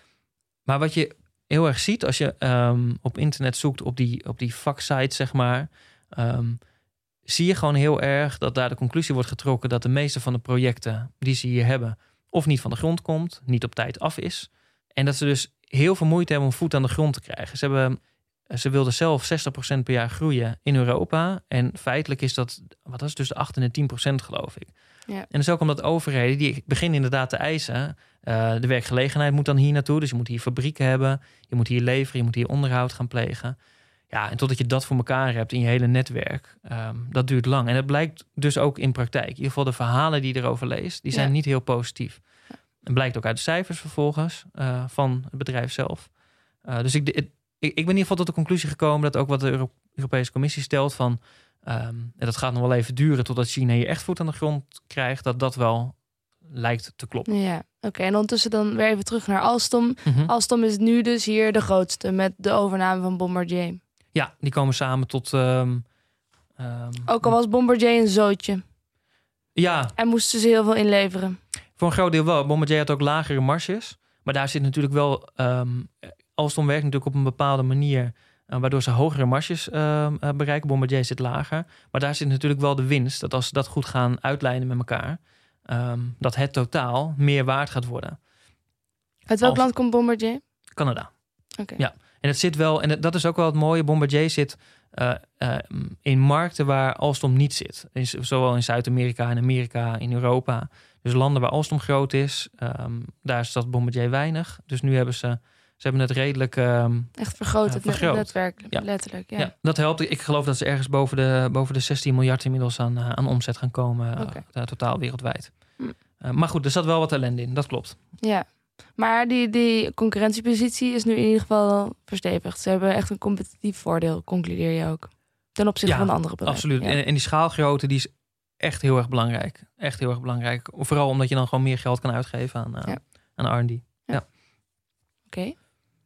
Maar wat je heel erg ziet als je um, op internet zoekt op die, op die vaksites, zeg maar... Um, zie je gewoon heel erg dat daar de conclusie wordt getrokken... dat de meeste van de projecten die ze hier hebben... of niet van de grond komt, niet op tijd af is... en dat ze dus heel veel moeite hebben om voet aan de grond te krijgen. Ze hebben ze wilden zelf 60% per jaar groeien in Europa. En feitelijk is dat, wat is tussen de 8 en de 10% geloof ik. Ja. En dat is ook omdat overheden, die beginnen inderdaad te eisen. Uh, de werkgelegenheid moet dan hier naartoe. Dus je moet hier fabrieken hebben. Je moet hier leveren. Je moet hier onderhoud gaan plegen. Ja, en totdat je dat voor elkaar hebt in je hele netwerk. Um, dat duurt lang. En dat blijkt dus ook in praktijk. In ieder geval de verhalen die je erover leest, die zijn Ja. niet heel positief. En blijkt ook uit de cijfers vervolgens uh, van het bedrijf zelf. Uh, dus ik, ik, ik ben in ieder geval tot de conclusie gekomen dat ook wat de Euro Europese Commissie stelt van um, en dat gaat nog wel even duren totdat China hier echt voet aan de grond krijgt, dat dat wel lijkt te kloppen. Ja, oké. En ondertussen dan weer even terug naar Alstom. Mm -hmm. Alstom is nu dus hier de grootste met de overname van Bombardier. Ja, die komen samen tot. Um, um, Ook al was Bombardier een zootje. Ja. En moesten ze heel veel inleveren. Voor een groot deel wel. Bombardier had ook lagere marges. Maar daar zit natuurlijk wel um, Alstom werkt natuurlijk op een bepaalde manier, uh, waardoor ze hogere marges uh, bereiken. Bombardier zit lager. Maar daar zit natuurlijk wel de winst, dat als ze dat goed gaan uitlijnen met elkaar, um, dat het totaal meer waard gaat worden. Uit welk Als- land komt Bombardier? Canada. Oké. Ja. En het zit wel, en dat is ook wel het mooie. Bombardier zit uh, uh, in markten waar Alstom niet zit. In, zowel in Zuid-Amerika en Amerika, in Europa. Dus landen waar Alstom groot is, um, daar staat Bombardier weinig. Dus nu hebben ze, ze hebben het redelijk. um, Echt vergroot Ja, het vergroot. netwerk, Ja. letterlijk. Ja. ja. dat helpt. Ik geloof dat ze ergens boven de, boven de 16 miljard inmiddels aan, uh, aan omzet gaan komen. uh, totaal wereldwijd. Hm. Uh, maar goed, er zat wel wat ellende in, dat klopt. Ja. Maar die, die concurrentiepositie is nu in ieder geval verstevigd. Ze hebben echt een competitief voordeel, concludeer je ook. Ten opzichte Ja, van de andere bedrijven. Absoluut. Ja. En, en die schaalgrootte die is echt heel erg belangrijk. Echt heel erg belangrijk. Vooral omdat je dan gewoon meer geld kan uitgeven aan, eh, Ja. aan R&D. Oké.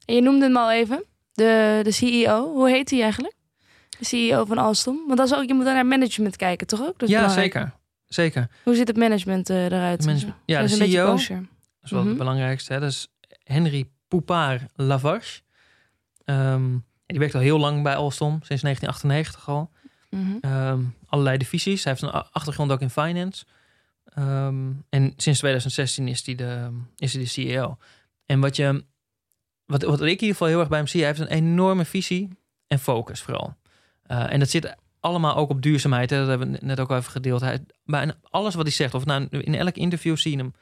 En je noemde hem al even, de, de CEO. Hoe heet hij eigenlijk? De CEO van Alstom. Want dat is ook, je moet dan naar management kijken, toch ook? Dat Ja, belangrijk. zeker. Zeker. Hoe zit het management eh, eruit? Management- ja, de CEO. Dat is wel Mhm. het belangrijkste. Hè? Dat is Henry Poupard Lavarche. Ehm, en die werkt al heel lang bij Alstom, sinds 1998 al. Mhm. Ehm, allerlei divisies. Hij heeft een achtergrond ook in finance. Ehm, en sinds 2016 is hij de, is hij de CEO. En wat, je, wat, wat ik in ieder geval heel erg bij hem zie, hij heeft een enorme visie en focus vooral. Eh, en dat zit allemaal ook op duurzaamheid. Hè? Dat hebben we net ook al even gedeeld. Hij, maar alles wat hij zegt, of nou, in elk interview zie je hem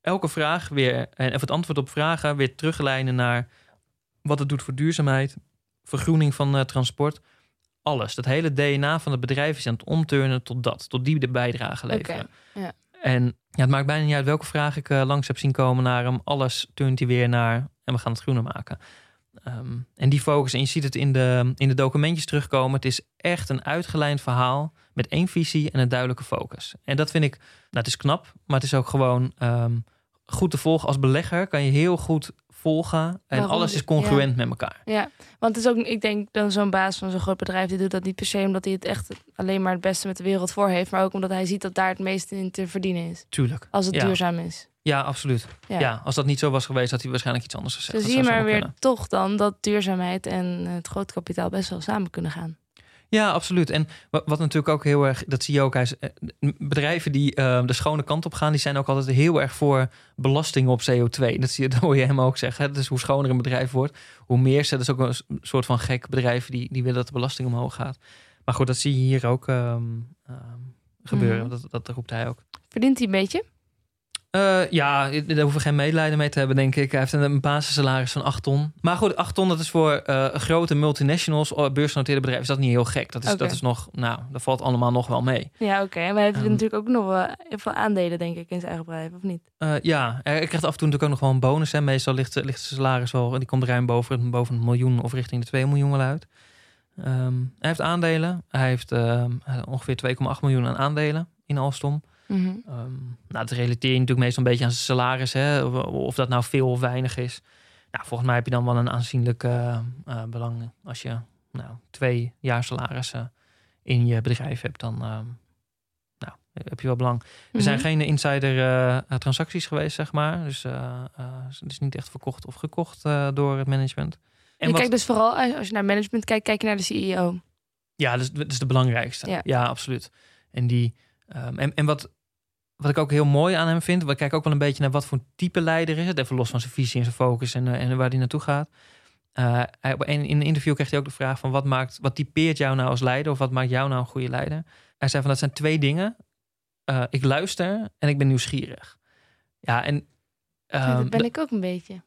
elke vraag weer, of het antwoord op vragen weer teruglijnen naar wat het doet voor duurzaamheid, vergroening van eh, transport. Alles. Dat hele DNA van het bedrijf is aan het omturnen tot dat. Tot die de bijdrage leveren. Ja. En ja, het maakt bijna niet uit welke vraag ik eh, langs heb zien komen naar hem. Alles turnt hij weer naar en we gaan het groener maken. Ehm, en die focus, en je ziet het in de, in de documentjes terugkomen. Het is echt een uitgelijnd verhaal met één visie en een duidelijke focus. En dat vind ik, nou het is knap, maar het is ook gewoon ehm, goed te volgen. Als belegger kan je heel goed en Waarom alles is congruent met elkaar. Ja, want het is ook, ik denk dan zo'n baas van zo'n groot bedrijf, die doet dat niet per se omdat hij het echt alleen maar het beste met de wereld voor heeft, maar ook omdat hij ziet dat daar het meeste in te verdienen is. Tuurlijk. Als het Ja. duurzaam is. Ja, absoluut. Ja. Ja. als dat niet zo was geweest, had hij waarschijnlijk iets anders gezegd. Dat zie je maar weer kunnen. toch dan dat duurzaamheid en het groot kapitaal best wel samen kunnen gaan. Ja, absoluut. En wat, natuurlijk ook heel erg, dat zie je ook, hij is, eh, bedrijven die eh, de schone kant op gaan, die zijn ook altijd heel erg voor belasting op CO2. Dat, zie je, dat hoor je hem ook zeggen. Dus hoe schoner een bedrijf wordt, hoe meer ze. Dat is ook een soort van gek bedrijf die, die willen dat de belasting omhoog gaat. Maar goed, dat zie je hier ook ehm, ehm, gebeuren. Mhm. dat, dat roept hij ook. Verdient hij een beetje? Eh, ja, daar hoeven we geen medelijden mee te hebben, denk ik. Hij heeft een, basissalaris van 8 ton. Maar goed, 8 ton, dat is voor eh, grote multinationals, eh, beursgenoteerde bedrijven, is dat niet heel gek. Dat is, dat is nog, nou, dat valt allemaal nog wel mee. Ja, oké. Maar hij heeft Ehm. natuurlijk ook nog wel heel veel aandelen, denk ik, in zijn eigen bedrijf, of niet? Ja, hij krijgt af en toe natuurlijk ook nog wel een bonus. Hè. Meestal ligt, ligt zijn salaris wel, die komt ruim boven, boven een miljoen of richting de 2 miljoen wel uit. Ehm, hij heeft aandelen. Hij heeft ehm, ongeveer 2,8 miljoen aan aandelen in Alstom. Mhm. Ehm, nou, dat relateer je natuurlijk meestal een beetje aan zijn salaris. Hè? Of, of dat nou veel of weinig is. Nou, volgens mij heb je dan wel een aanzienlijk eh, eh, belang. Als je nou, twee jaar salarissen in je bedrijf hebt, dan ehm, nou, heb je wel belang. Er zijn Mhm. geen insider eh, eh, transacties geweest, zeg maar. Dus eh, eh, het is niet echt verkocht of gekocht eh, door het management. En je kijkt dus vooral, als je naar management kijkt, kijk je naar de CEO. Ja, dat is, dat is de belangrijkste. Ja. Ja, absoluut. En, die, ehm, en, en wat, wat ik ook heel mooi aan hem vind, we kijken ook wel een beetje naar wat voor type leider is het. Even los van zijn visie en zijn focus en, eh, en waar hij naartoe gaat. Een- in een interview kreeg hij ook de vraag van wat maakt, wat typeert jou nou als leider of wat maakt jou nou een goede leider? Hij zei van dat zijn twee dingen. Eh, ik luister en ik ben nieuwsgierig. Ja, en Ja, ehm, dat ben ik ook een beetje.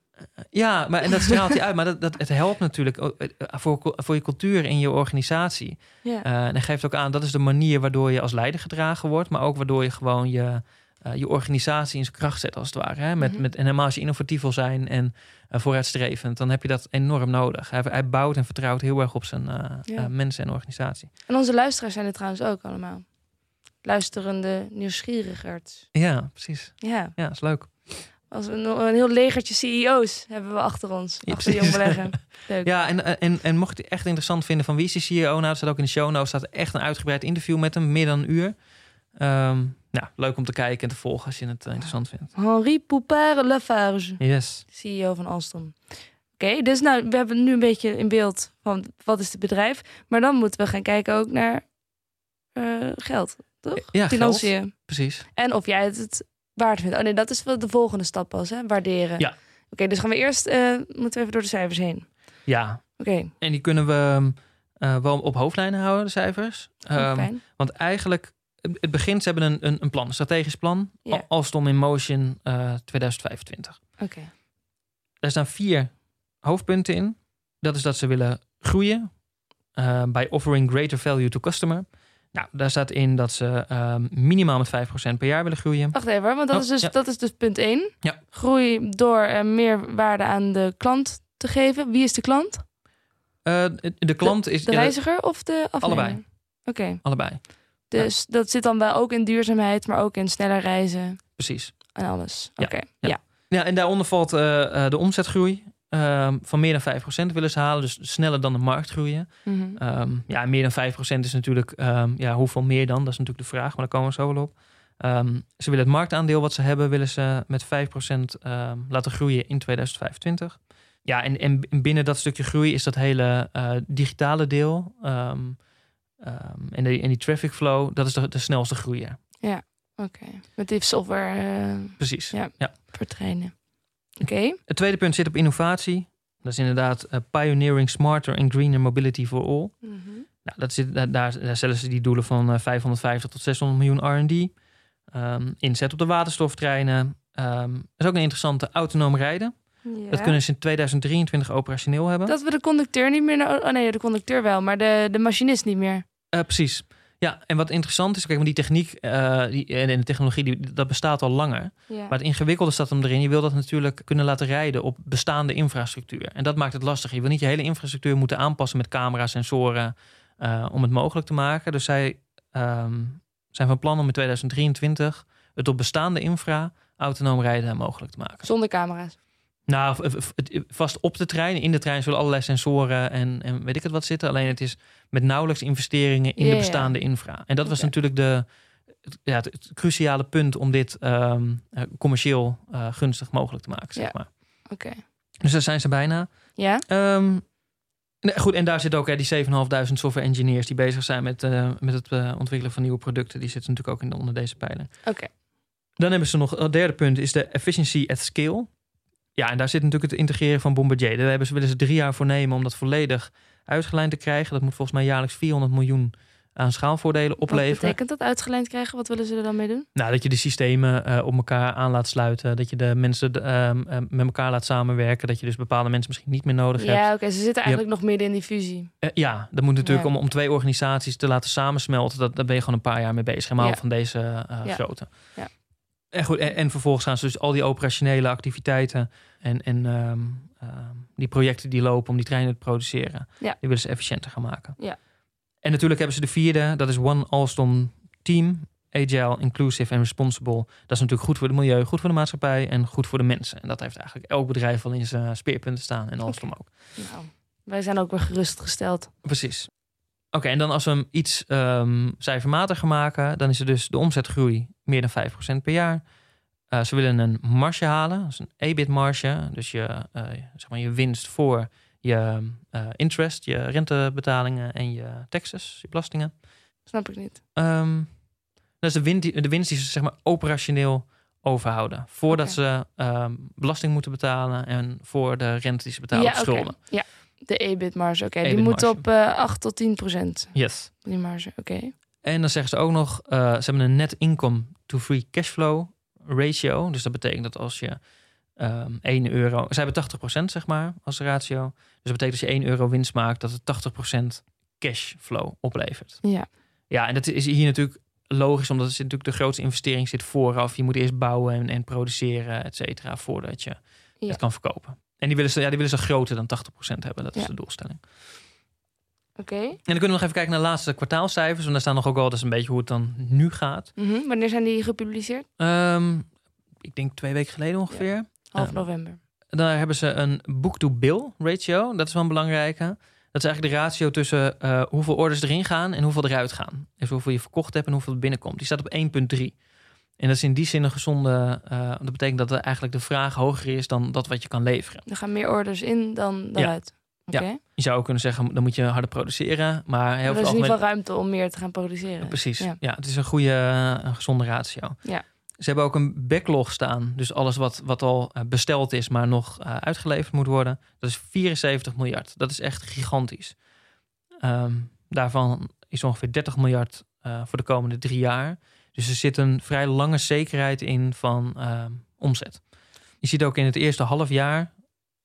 Ja, maar en dat straalt hij uit. Maar dat, dat, het helpt natuurlijk ook, eh, voor, voor je cultuur in je organisatie. Ja. Eh, en geeft ook aan, dat is de manier waardoor je als leider gedragen wordt. Maar ook waardoor je gewoon je, eh, je organisatie in zijn kracht zet, als het ware. Hè? Met, Mhm. met, en helemaal als je innovatief wil zijn en eh, vooruitstrevend, dan heb je dat enorm nodig. Hij, hij bouwt en vertrouwt heel erg op zijn eh, Ja. eh, mensen en organisatie. En onze luisteraars zijn er trouwens ook allemaal. Luisterende nieuwsgierigerts. Ja, precies. Ja, Ja, is leuk. Als een, een heel legertje CEO's hebben we achter ons. Ja, achter. Jong Beleggen. Leuk. Ja, en, en, en mocht je het echt interessant vinden van wie is die CEO, nou, dat staat ook in de show notes, staat echt een uitgebreid interview met hem, meer dan een uur. Ehm, nou, leuk om te kijken en te volgen als je het eh, interessant vindt. Henri Poupard Lafarge, Yes. CEO van Alstom. Oké, dus nou, we hebben nu een beetje in beeld van wat is het bedrijf. Maar dan moeten we gaan kijken ook naar eh, geld, toch? Ja, geld. Financiën. Precies. En of jij het, het waard vindt. Oh nee, dat is wel de volgende stap pas, hè? Waarderen. Ja. Oké, dus gaan we eerst, eh, moeten we even door de cijfers heen. Ja, Oké, en die kunnen we eh, wel op hoofdlijnen houden, de cijfers. Ehm, fijn. want eigenlijk, het begint, ze hebben een, een, een plan, een strategisch plan. Alstom in Motion eh 2025. Oké. Daar staan vier hoofdpunten in. Dat is dat ze willen groeien. eh, by offering greater value to customer. Nou, daar staat in dat ze ehm, minimaal met 5% per jaar willen groeien. Wacht even, want dat, Oh, is, dus, ja. dat is dus punt 1. Ja. Groei door eh, meer waarde aan de klant te geven. Wie is de klant? Eh, de klant is De ja, reiziger of de afnemer? Allebei. Oké, allebei. dus dat zit dan wel ook in duurzaamheid, maar ook in sneller reizen Precies. en alles. Ja, Oké, ja. ja. Ja, en daaronder valt eh, eh, de omzetgroei. Ehm, van meer dan 5% willen ze halen, dus sneller dan de markt groeien. Mhm. Ehm, ja, meer dan 5% is natuurlijk, ehm, ja, hoeveel meer dan? Dat is natuurlijk de vraag, maar daar komen we zo wel op. Ze willen het marktaandeel wat ze hebben, willen ze met 5% ehm, laten groeien in 2025. Ja, en, en binnen dat stukje groei is dat hele eh, digitale deel en, die, en die traffic flow, dat is de, de snelste groeier. Oké, met die software eh, Precies. Ja. ja. voor treinen. Oké, Het tweede punt zit op innovatie. Dat is inderdaad eh, pioneering smarter and greener mobility for all. Mhm. Nou, dat zit, daar, daar stellen ze die doelen van eh, 550 tot 600 miljoen R&D. Ehm, inzet op de waterstoftreinen. Ehm dat is ook een interessante autonoom rijden. Ja. Dat kunnen ze in 2023 operationeel hebben. Dat we de conducteur niet meer... Oh nee, de conducteur wel, maar de, de machinist niet meer. Eh, precies. Ja, en wat interessant is, kijk, maar die techniek eh, die, en de technologie, die, dat bestaat al langer. Maar het ingewikkelde staat hem erin. Je wil dat natuurlijk kunnen laten rijden op bestaande infrastructuur. En dat maakt het lastig. Je wil niet je hele infrastructuur moeten aanpassen met camera's, sensoren, eh, om het mogelijk te maken. Dus zij ehm, zijn van plan om in 2023 het op bestaande infra autonoom rijden mogelijk te maken. Zonder camera's. Nou, vast op de trein. In de trein zullen allerlei sensoren en, en weet ik het wat zitten. Alleen het is met nauwelijks investeringen in de bestaande infra. En dat was natuurlijk de, het, ja, het, het cruciale punt om dit ehm, eh, commercieel eh, gunstig mogelijk te maken. Zeg Ja. maar. Oké. Dus daar zijn ze bijna. Ja? Ehm, goed, en daar zitten ook hè, die 7.500 software engineers die bezig zijn met, eh, met het ontwikkelen van nieuwe producten. Die zitten natuurlijk ook in, onder deze pijler. Oké. Dan hebben ze nog, het derde punt is de efficiency at scale. Ja, en daar zit natuurlijk het integreren van Bombardier. Daar hebben ze, willen ze drie jaar voor nemen om dat volledig uitgelijnd te krijgen. Dat moet volgens mij jaarlijks 400 miljoen aan schaalvoordelen Wat opleveren. betekent dat uitgelijnd krijgen? Wat willen ze er dan mee doen? Nou, dat je de systemen eh, op elkaar aan laat sluiten. Dat je de mensen ehm, ehm, met elkaar laat samenwerken. Dat je dus bepaalde mensen misschien niet meer nodig hebt. Ja, oké. Ze zitten eigenlijk nog midden in die fusie. Eh, ja, dat moet natuurlijk Ja. om, om twee organisaties te laten samensmelten. Dat, daar ben je gewoon een paar jaar mee bezig. Helemaal Ja. van deze eh Ja. grootte. Ja. En, goed, en, en vervolgens gaan ze dus al die operationele activiteiten en, en ehm, ehm, die projecten die lopen om die treinen te produceren, Ja. die willen ze efficiënter gaan maken. Ja. En natuurlijk hebben ze de vierde, dat is One Alstom Team. Agile, inclusive en responsible. Dat is natuurlijk goed voor het milieu, goed voor de maatschappij en goed voor de mensen. En dat heeft eigenlijk elk bedrijf wel in zijn speerpunten staan. En Alstom ook. Nou, wij zijn ook weer gerustgesteld. Precies. Oké, en dan als we hem iets ehm cijfermatiger maken, dan is er dus de omzetgroei meer dan 5% per jaar. Eh, ze willen een marge halen, dat is een EBIT-marge. Dus je, eh, zeg maar je winst voor je eh, interest, je rentebetalingen en je taxes, je belastingen. Snap ik niet. Ehm, dat is de, win die, de winst die ze zeg maar operationeel overhouden. Voordat ze ehm, belasting moeten betalen en voor de rente die ze betalen op ja, schulden. Ja, de EBIT-marge. Oké, die moet op eh 8 tot 10 procent. Yes. Die marge, oké. En dan zeggen ze ook nog, ze hebben een net income to free cashflow ratio. Dus dat betekent dat als je ehm 1 euro, ze hebben 80% zeg maar als ratio. Dus dat betekent als je 1 euro winst maakt, dat het 80% cashflow oplevert. Ja, Ja, en dat is hier natuurlijk logisch, omdat het natuurlijk de grootste investering zit vooraf. Je moet eerst bouwen en, en produceren, et cetera, voordat je Ja. het kan verkopen. En die willen ze, ja, die willen ze groter dan 80% hebben. Dat is Ja. de doelstelling. Oké. En dan kunnen we nog even kijken naar de laatste kwartaalcijfers. Want daar staan nog ook wel, is een beetje hoe het dan nu gaat. Mhm. Wanneer zijn die gepubliceerd? Ehm, ik denk twee weken geleden ongeveer. Half Ja. november. Daar hebben ze een book-to-bill ratio. Dat is wel een belangrijke. Dat is eigenlijk de ratio tussen eh, hoeveel orders erin gaan en hoeveel eruit gaan. Dus hoeveel je verkocht hebt en hoeveel er binnenkomt. Die staat op 1,3. En dat is in die zin een gezonde... eh, dat betekent dat er eigenlijk de vraag hoger is dan dat wat je kan leveren. Er gaan meer orders in dan, dan Ja. uit. Ja. Je zou ook kunnen zeggen, dan moet je harder produceren. Maar heel Er veel is in ieder geval ruimte om meer te gaan produceren. Precies. Ja. Ja. het is een goede, een gezonde ratio. Ja. Ze hebben ook een backlog staan. Dus alles wat, wat al eh, besteld is, maar nog eh, uitgeleverd moet worden. Dat is 74 miljard. Dat is echt gigantisch. Ehm, daarvan is ongeveer 30 miljard eh, voor de komende drie jaar. Dus er zit een vrij lange zekerheid in van ehm, omzet. Je ziet ook in het eerste half jaar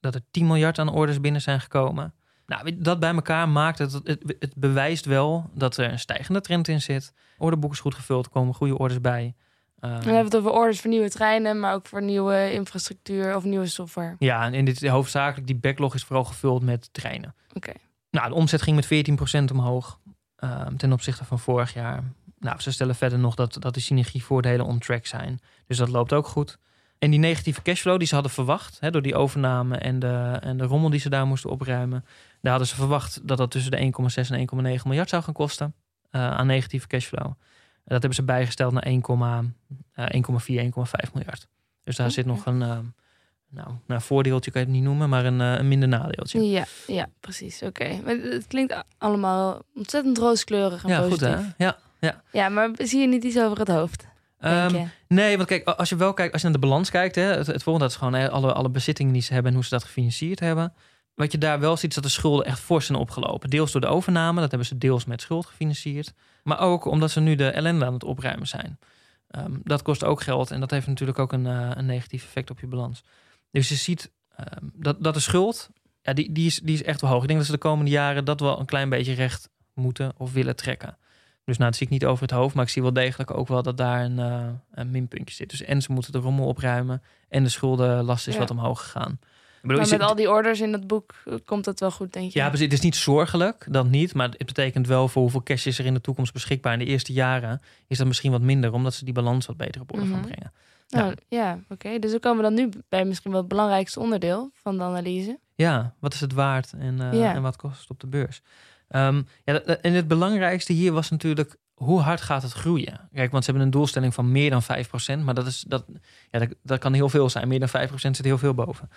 dat er 10 miljard aan orders binnen zijn gekomen. Nou, dat bij elkaar maakt het, het, het bewijst wel dat er een stijgende trend in zit. Orderboek is goed gevuld, komen goede orders bij. Um, we hebben het over orders voor nieuwe treinen, maar ook voor nieuwe infrastructuur of nieuwe software. Ja, en dit hoofdzakelijk, die backlog is vooral gevuld met treinen. Oké. Nou, de omzet ging met 14% omhoog um, ten opzichte van vorig jaar. Nou, ze stellen verder nog dat, dat de synergievoordelen on track zijn. Dus dat loopt ook goed. En die negatieve cashflow die ze hadden verwacht, hè, door die overname en de, en de rommel die ze daar moesten opruimen, daar hadden ze verwacht dat dat tussen de 1,6 en 1,9 miljard zou gaan kosten uh, aan negatieve cashflow. Dat hebben ze bijgesteld naar 1,4, uh, 1,5 miljard. Dus daar zit nog een, uh, nou, nou, voordeeltje kan je het niet noemen, maar een, uh, een minder nadeeltje. Ja, ja precies. Oké. Het klinkt allemaal ontzettend rooskleurig en ja, positief. Goed, hè? Ja, ja. ja, maar zie je niet iets over het hoofd? Um, nee, want kijk, als je wel kijkt, als je naar de balans kijkt, hè, het, het volgende dat is gewoon hè, alle, alle bezittingen die ze hebben en hoe ze dat gefinancierd hebben. Wat je daar wel ziet, is dat de schulden echt fors zijn opgelopen. Deels door de overname, dat hebben ze deels met schuld gefinancierd. Maar ook omdat ze nu de ellende aan het opruimen zijn. Um, dat kost ook geld en dat heeft natuurlijk ook een, uh, een negatief effect op je balans. Dus je ziet um, dat, dat de schuld, ja, die, die, is, die is echt wel hoog. Ik denk dat ze de komende jaren dat wel een klein beetje recht moeten of willen trekken. Dus nou, dat zie ik niet over het hoofd, maar ik zie wel degelijk ook wel dat daar een, uh, een minpuntje zit. Dus en ze moeten de rommel opruimen en de schuldenlast is Ja. wat omhoog gegaan. Ik Maar je met al die orders in dat boek eh, komt dat wel goed, denk je? ja, precies. Het is niet zorgelijk, dat niet. Maar het betekent wel voor hoeveel cash is er in de toekomst beschikbaar. In de eerste jaren is dat misschien wat minder, omdat ze die balans wat beter op orde gaan Mhm. brengen. Nou, ja, oké. Dus dan komen we dan nu bij misschien wel het belangrijkste onderdeel van de analyse. Ja, wat is het waard en, eh, Ja. en wat kost het op de beurs? Ehm, ja, en het belangrijkste hier was natuurlijk hoe hard gaat het groeien? Kijk, want ze hebben een doelstelling van meer dan 5%, maar dat, is, dat, ja, dat, kan heel veel zijn. Meer dan 5% zit heel veel boven.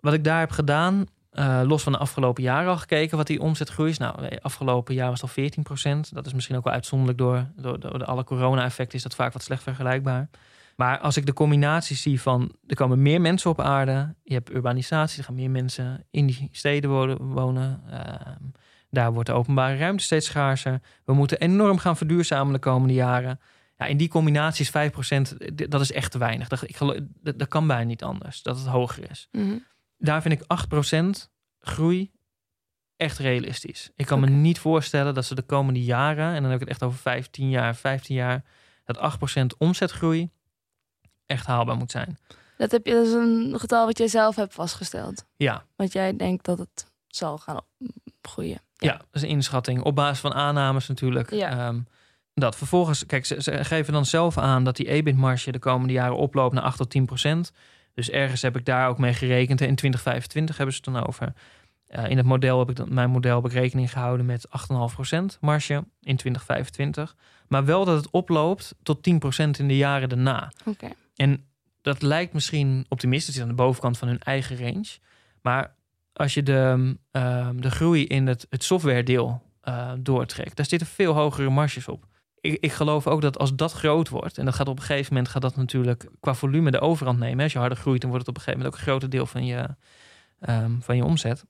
Wat ik daar heb gedaan, eh, los van de afgelopen jaren al gekeken, wat die omzetgroei is. Nou, eh, afgelopen jaar was het al 14%. Dat is misschien ook wel uitzonderlijk door, door, door de alle corona-effecten, is dat vaak wat slecht vergelijkbaar. Maar als ik de combinatie zie van er komen meer mensen op aarde, je hebt urbanisatie, er gaan meer mensen in die steden wonen. wonen ehm, daar wordt de openbare ruimte steeds schaarser. We moeten enorm gaan verduurzamen de komende jaren. Ja, in die combinatie is 5%, d- dat is echt te weinig. Dat, ik geloof, dat, dat kan bijna niet anders, dat het hoger is. Mhm. Daar vind ik 8% groei echt realistisch. Ik kan me niet voorstellen dat ze de komende jaren, en dan heb ik het echt over 15 jaar, 15 jaar, dat 8% omzetgroei echt haalbaar moet zijn. Dat, heb je, dat is een getal wat jij zelf hebt vastgesteld. Ja, Want jij denkt dat het zal gaan groeien. Ja, dat is een inschatting. Op basis van aannames natuurlijk. Ja. Ehm, dat vervolgens, kijk, ze, ze geven dan zelf aan dat die EBIT-marge de komende jaren oploopt naar 8 tot 10 procent. Dus ergens heb ik daar ook mee gerekend. En in 2025 hebben ze het dan over. Eh, in het model heb ik dan, mijn model heb ik rekening gehouden met 8,5 procent marge in 2025. Maar wel dat het oploopt tot 10 procent in de jaren daarna. Oké. En dat lijkt misschien optimistisch aan de bovenkant van hun eigen range. Maar als je de, ehm, de groei in het, het softwaredeel eh, doortrekt, daar zitten veel hogere marges op. Ik, ik geloof ook dat als dat groot wordt, en dat gaat op een gegeven moment gaat dat natuurlijk qua volume de overhand nemen. Als je harder groeit, dan wordt het op een gegeven moment ook een groter deel van je, ehm, van je omzet.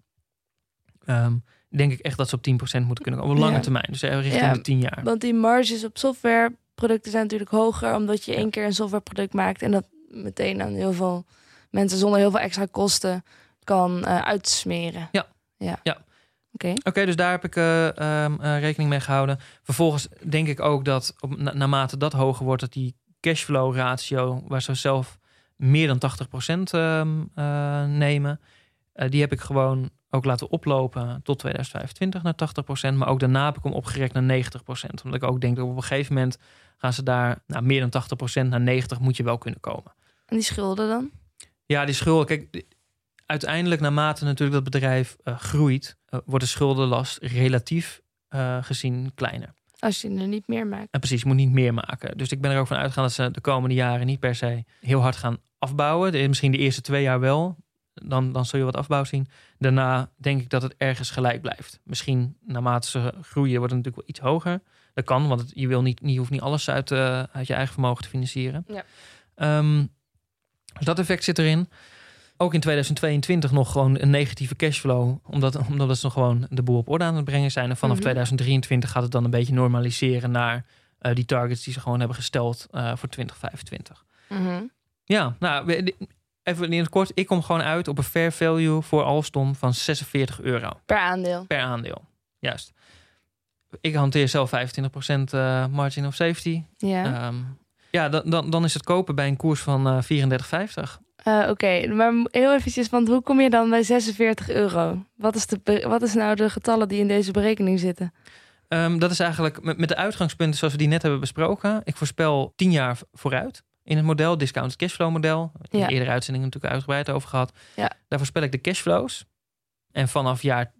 Ehm, denk ik echt dat ze op 10% moeten kunnen komen. Op lange Ja. termijn. Dus eh, richting Ja, de 10 jaar. Want die marges op softwareproducten zijn natuurlijk hoger, omdat je Ja. één keer een softwareproduct maakt en dat meteen aan heel veel mensen zonder heel veel extra kosten kan eh, uitsmeren. Ja. Ja. Ja. Oké. Oké, dus daar heb ik eh, ehm, eh, rekening mee gehouden. Vervolgens denk ik ook dat op, na, naarmate dat hoger wordt, dat die cashflow ratio, waar ze zelf meer dan 80% ehm, eh, nemen, die heb ik gewoon ook laten oplopen tot 2025 naar 80%. Maar ook daarna heb ik hem opgerekt naar 90%. Omdat ik ook denk dat op een gegeven moment gaan ze daar nou, meer dan 80% naar 90 moet je wel kunnen komen. En die schulden dan? Ja, die schulden. Kijk, uiteindelijk naarmate natuurlijk dat bedrijf eh, groeit, eh, wordt de schuldenlast relatief eh, gezien kleiner. Als je er niet meer maakt. En precies, je moet niet meer maken. Dus ik ben er ook van uitgegaan dat ze de komende jaren niet per se heel hard gaan afbouwen. De- misschien de eerste twee jaar wel. Dan, dan zul je wat afbouw zien. Daarna denk ik dat het ergens gelijk blijft. Misschien naarmate ze groeien wordt het natuurlijk wel iets hoger. Dat kan, want het- je, wil niet, je hoeft niet alles uit, uit je eigen vermogen te financieren. Ja. Ehm, dus dat effect zit erin. Ook in 2022 nog gewoon een negatieve cashflow. Omdat, omdat ze nog gewoon de boel op orde aan het brengen zijn. En vanaf Mhm. 2023 gaat het dan een beetje normaliseren naar eh, die targets die ze gewoon hebben gesteld eh, voor 2025. Mhm. Ja, nou, even in het kort. Ik kom gewoon uit op een fair value voor Alstom van 46 euro Per aandeel. per aandeel. Juist. Ik hanteer zelf 25% eh, margin of safety. Ja. Ehm, ja, dan, dan, dan is het kopen bij een koers van eh 34,50. Eh, Oké, maar heel eventjes, want hoe kom je dan bij 46 euro? Wat is, de, wat is nou de getallen die in deze berekening zitten? Ehm, dat is eigenlijk met, met de uitgangspunten zoals we die net hebben besproken. Ik voorspel 10 jaar vooruit in het model, discounted cashflow model. In Ja. de eerdere uitzendingen natuurlijk uitgebreid over gehad. Ja. Daar voorspel ik de cashflows. En vanaf jaar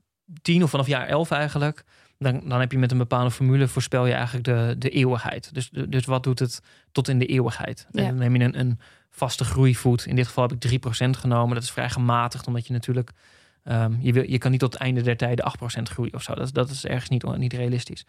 10 of vanaf jaar 11 eigenlijk, dan, dan heb je met een bepaalde formule voorspel je eigenlijk de, de eeuwigheid. Dus, dus wat doet het tot in de eeuwigheid? Ja. En dan neem je een, een vaste groeivoet. In dit geval heb ik 3% genomen. Dat is vrij gematigd, omdat je natuurlijk Ehm, je, wil, je kan niet tot het einde der tijden 8% groeien of zo. Dat, dat is ergens niet, niet realistisch.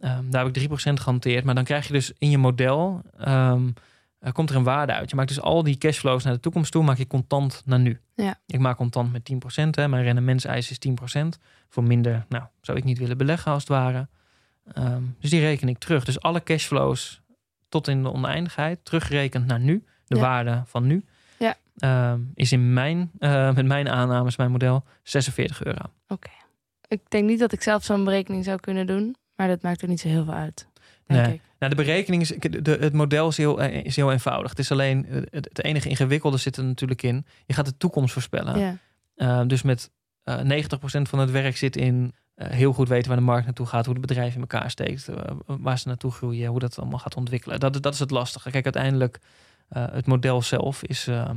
Ehm, daar heb ik 3% gehanteerd. Maar dan krijg je dus in je model... eh, komt er een waarde uit. Je maakt dus al die cashflows naar de toekomst toe... maak je contant naar nu. Ja. Ik maak contant met 10%. Hè. Mijn rendementseis is 10%. Voor minder nou, zou ik niet willen beleggen als het ware. Dus die reken ik terug. Dus alle cashflows tot in de oneindigheid... teruggerekend naar nu. De Ja. waarde van nu. Ja. Ehm, is in mijn, eh, met mijn aannames, mijn model, 46 euro. Ik denk niet dat ik zelf zo'n berekening zou kunnen doen, maar dat maakt er niet zo heel veel uit. Denk Nee. ik. Nou, de berekening is, de, het model is heel, eh, is heel eenvoudig. Het is alleen, eh, het, enige ingewikkelde zit er natuurlijk in. Je gaat de toekomst voorspellen. Ja. Eh, dus met eh 90% van het werk zit in heel goed weten waar de markt naartoe gaat, hoe het bedrijf in elkaar steekt, waar ze naartoe groeien, hoe dat allemaal gaat ontwikkelen. Dat, dat is het lastige. Kijk, uiteindelijk, het model zelf is, ehm,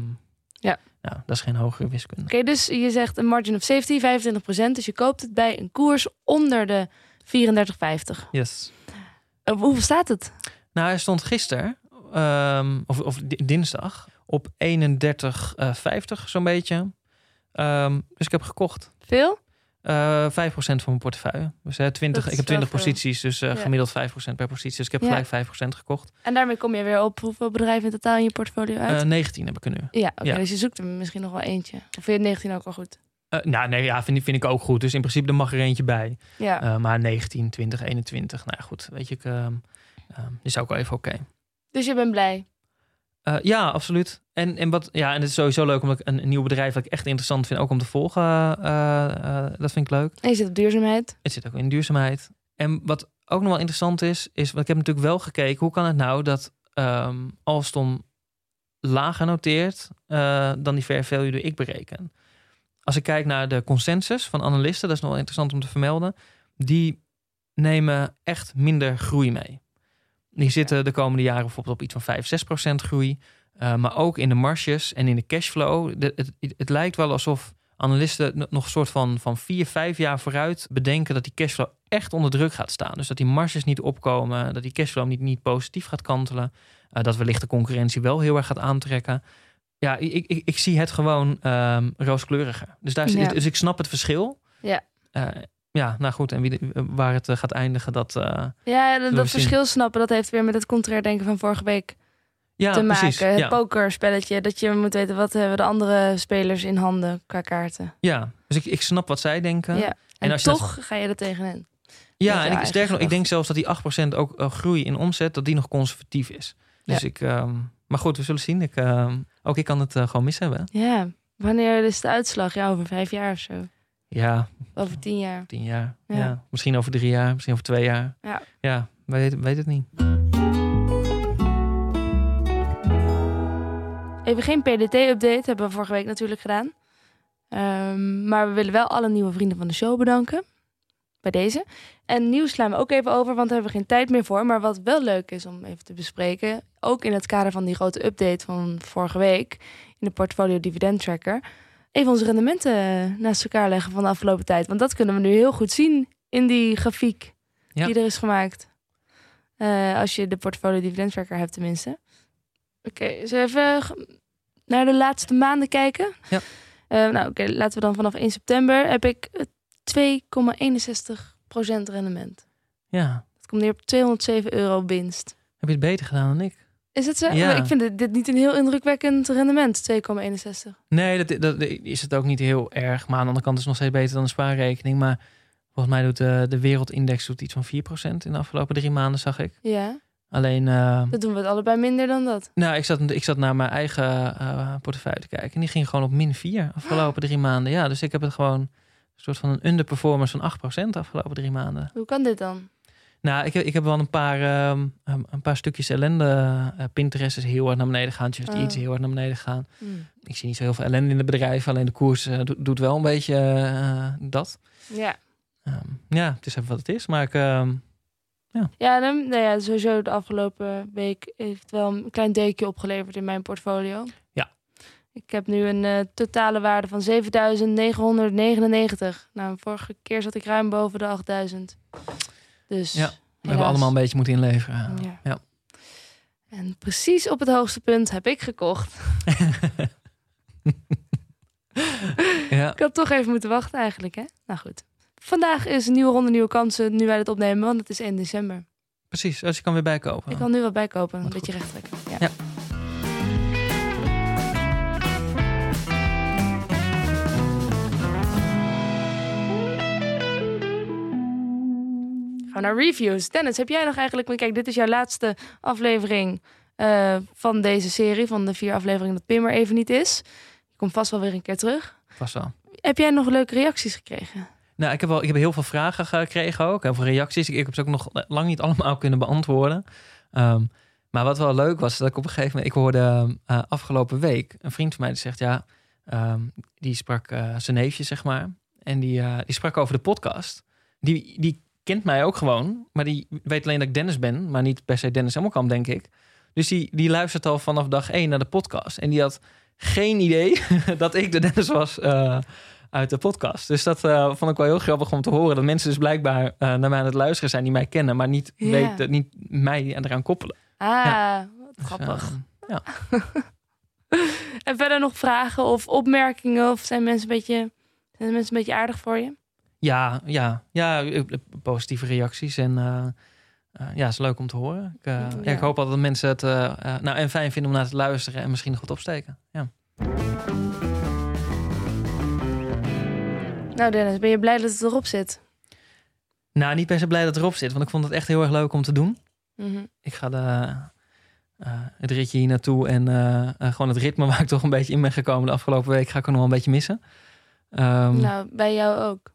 Ja. nou, dat is geen hogere wiskunde. Oké, dus je zegt een margin of safety, 25%. Dus je koopt het bij een koers onder de 34,50. Yes. Uh, hoeveel staat het? Nou, hij stond gisteren, ehm, of, of di- dinsdag, op 31,50 zo'n beetje. Ehm, dus ik heb gekocht. Veel? Eh 5% van mijn portefeuille. Dus hè, 20, Dat ik heb 20 wel veel. posities, dus Ja. gemiddeld 5% per positie. Dus ik heb Ja. gelijk 5% gekocht. En daarmee kom je weer op hoeveel bedrijven in totaal in je portfolio uit? Eh 19 heb ik er nu. ja, ja. dus je zoekt er misschien nog wel eentje. Of vind je 19 ook al goed? Eh, nou, nee, ja, vind, ik- vind ik ook goed. Dus in principe er mag er eentje bij. Ja. Maar 19, 20, 21. Nou ja, goed. Weet je, ik, ehm, ehm, is ook wel even oké. Dus je bent blij. Eh, ja, absoluut. En, en, wat, ja, en het is sowieso leuk omdat ik een, een nieuw bedrijf dat ik echt interessant vind, ook om te volgen. eh, eh, dat vind ik leuk. En je zit op duurzaamheid. Het zit ook in duurzaamheid. En wat ook nog wel interessant is, is, want ik heb natuurlijk wel gekeken, hoe kan het nou dat ehm Alstom lager noteert dan die fair value die ik bereken? Als ik kijk naar de consensus van analisten, dat is nog wel interessant om te vermelden, die nemen echt minder groei mee. Die zitten de komende jaren bijvoorbeeld op iets van 5, 6 procent groei. Eh, maar ook in de marges en in de cashflow. De, het, het, lijkt wel alsof analisten no- nog een soort van, van vier, vijf jaar vooruit bedenken dat die cashflow echt onder druk gaat staan. Dus dat die marges niet opkomen, dat die cashflow niet, niet positief gaat kantelen. eh, dat wellicht de concurrentie wel heel erg gaat aantrekken. Ja, ik, ik, ik zie het gewoon ehm, rooskleuriger. Dus, daar, Ja. dus ik snap het verschil. Ja. Eh, ja, nou goed. En wie, de- waar het eh, gaat eindigen, dat... eh, Ja, dat, verschil snappen, dat heeft weer met het contrair denken van vorige week ja, te precies. maken. Het ja. pokerspelletje, dat je moet weten wat hebben de andere spelers in handen qua kaarten. ja, dus ik, ik snap wat zij denken. Ja. En, En als je dat- toch ga je er tegenin. Ja, en ik, sterker nog, ik denk zelfs dat die 8% ook eh, groei in omzet, dat die nog conservatief is. Dus ik, ehm, maar goed, we zullen zien. Ik, ehm, ook ik kan het gewoon mis hebben. Ja, wanneer is de uitslag? Ja, over vijf jaar of zo. Ja, Over tien jaar. tien jaar. Ja. Ja. Misschien over drie jaar, misschien over twee jaar. Ja. Ja, weet, weet het niet. Even geen PDT-update, hebben we vorige week natuurlijk gedaan. Ehm, maar we willen wel alle nieuwe vrienden van de show bedanken. Bij deze. En nieuws slaan we ook even over, want daar hebben we geen tijd meer voor. Maar wat wel leuk is om even te bespreken, ook in het kader van die grote update van vorige week in de portfolio dividend tracker, even onze rendementen naast elkaar leggen van de afgelopen tijd. Want dat kunnen we nu heel goed zien in die grafiek Ja. die er is gemaakt. Eh, als je de portfolio dividend tracker hebt tenminste. Oké, zullen we even naar de laatste maanden kijken? Ja. Eh, nou, oké, laten we dan vanaf 1 september heb ik eh, 2,61% rendement. Ja, Dat komt neer op 207 euro winst. heb je het beter gedaan dan ik? Is het zo? Ja. Ik vind dit, dit niet een heel indrukwekkend rendement, 2,61. Nee, dat, dat, is het ook niet heel erg. Maar aan de andere kant is het nog steeds beter dan een spaarrekening. Maar volgens mij doet de, de wereldindex doet iets van 4% in de afgelopen drie maanden, zag ik. Ja. Alleen, uh, Dat doen we het allebei minder dan dat. nou, ik zat, ik zat naar mijn eigen eh, portefeuille te kijken. En die ging gewoon op min 4 afgelopen drie maanden. Ja, dus ik heb het gewoon een soort van een underperformance van 8% afgelopen drie maanden. Hoe kan dit dan? Nou, ik, ik heb wel een paar, ehm, een paar stukjes ellende. Uh, Pinterest is heel hard naar beneden gegaan. Just Oh. iets heel hard naar beneden gegaan. Hmm. Ik zie niet zo heel veel ellende in de bedrijven. Alleen de koers eh, do- doet wel een beetje eh, dat. Ja. Ehm, ja, het is even wat het is. Maar ik, ehm, Ja, dan, nou ja, sowieso de afgelopen week heeft wel een klein deukje opgeleverd in mijn portfolio. Ja. Ik heb nu een eh, totale waarde van 7.999. Nou, vorige keer zat ik ruim boven de 8.000. Dus Ja, we hebben allemaal een beetje moeten inleveren. Ja. Ja. En precies op het hoogste punt heb ik gekocht. ja. Ik had toch even moeten wachten eigenlijk, hè? Nou goed. Vandaag is een nieuwe ronde, nieuwe kansen, nu wij dit opnemen, want het is 1 december. Precies, dus je kan weer bijkopen. Ik kan nu wat bijkopen, een beetje recht trekken. Gaan naar reviews. Dennis, heb jij nog eigenlijk... want Kijk, dit is jouw laatste aflevering eh, van deze serie. Van de vier afleveringen dat Pim er even niet is. Je komt vast wel weer een keer terug. Vast wel. Heb jij nog leuke reacties gekregen? Nou, ik heb, wel, ik heb heel veel vragen gekregen ook. Heel veel reacties. Ik, ik heb ze ook nog lang niet allemaal kunnen beantwoorden. Ehm, maar wat wel leuk was, dat ik op een gegeven moment... Ik hoorde eh, afgelopen week een vriend van mij die zegt... Ja, ehm, die sprak eh, zijn neefje, zeg maar. En die, die sprak over de podcast. Die, die kent mij ook gewoon. Maar die weet alleen dat ik Dennis ben. Maar niet per se Dennis Emmelkamp, denk ik. Dus die, die luistert al vanaf dag één naar de podcast. En die had geen idee dat ik de Dennis was... eh, uit de podcast. Dus dat eh, vond ik wel heel grappig om te horen. Dat mensen dus blijkbaar eh, naar mij aan het luisteren zijn die mij kennen, maar niet, Ja. weten, niet mij eraan koppelen. Ah, wat Dus, grappig. eh, En verder nog vragen of opmerkingen? Of zijn mensen een beetje, zijn mensen een beetje aardig voor je? Ja, ja, ja, positieve reacties. En eh, ja, is leuk om te horen. Ik, eh, Ja. ja, ik hoop altijd dat mensen het nou, en fijn vinden om naar te luisteren en misschien wat opsteken. Ja. Nou Dennis, ben je blij dat het erop zit? Nou, niet per se blij dat het erop zit, want ik vond het echt heel erg leuk om te doen. Mhm. Ik ga de, het ritje hier naartoe en gewoon het ritme waar ik toch een beetje in ben gekomen de afgelopen week ga ik ook nog wel een beetje missen. Ehm, Nou, bij jou ook.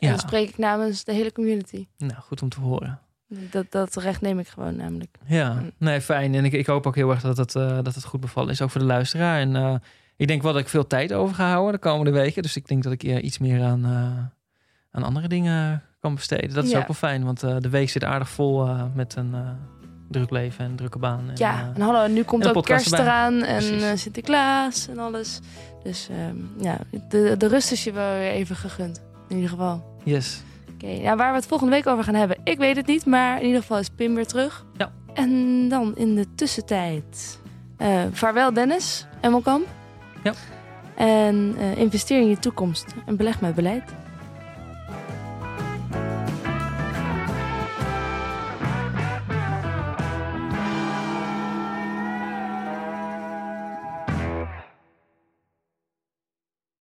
En ja, spreek ik namens de hele community. nou, goed om te horen. Dat, dat recht neem ik gewoon namelijk. Ja, nee, fijn. En ik, ik hoop ook heel erg dat het, eh, dat het goed bevallen is, ook voor de luisteraar. En eh, ik denk wel dat ik veel tijd over ga houden de komende weken. Dus ik denk dat ik eh, iets meer aan, eh, aan andere dingen kan besteden. Dat is Ja. ook wel fijn, want de week zit aardig vol met een druk leven en drukke baan. En, Ja, en hallo, nu komt en ook kerst erbij. eraan en Precies. Sinterklaas en alles. Dus ehm, ja, de, de rust is je wel weer even gegund. In ieder geval. yes. Oké, nou, waar we het volgende week over gaan hebben, ik weet het niet. Maar in ieder geval is Pim weer terug. Ja. En dan in de tussentijd, eh, vaarwel Dennis, Emmelkamp. Ja. En eh, investeer in je toekomst en beleg met beleid.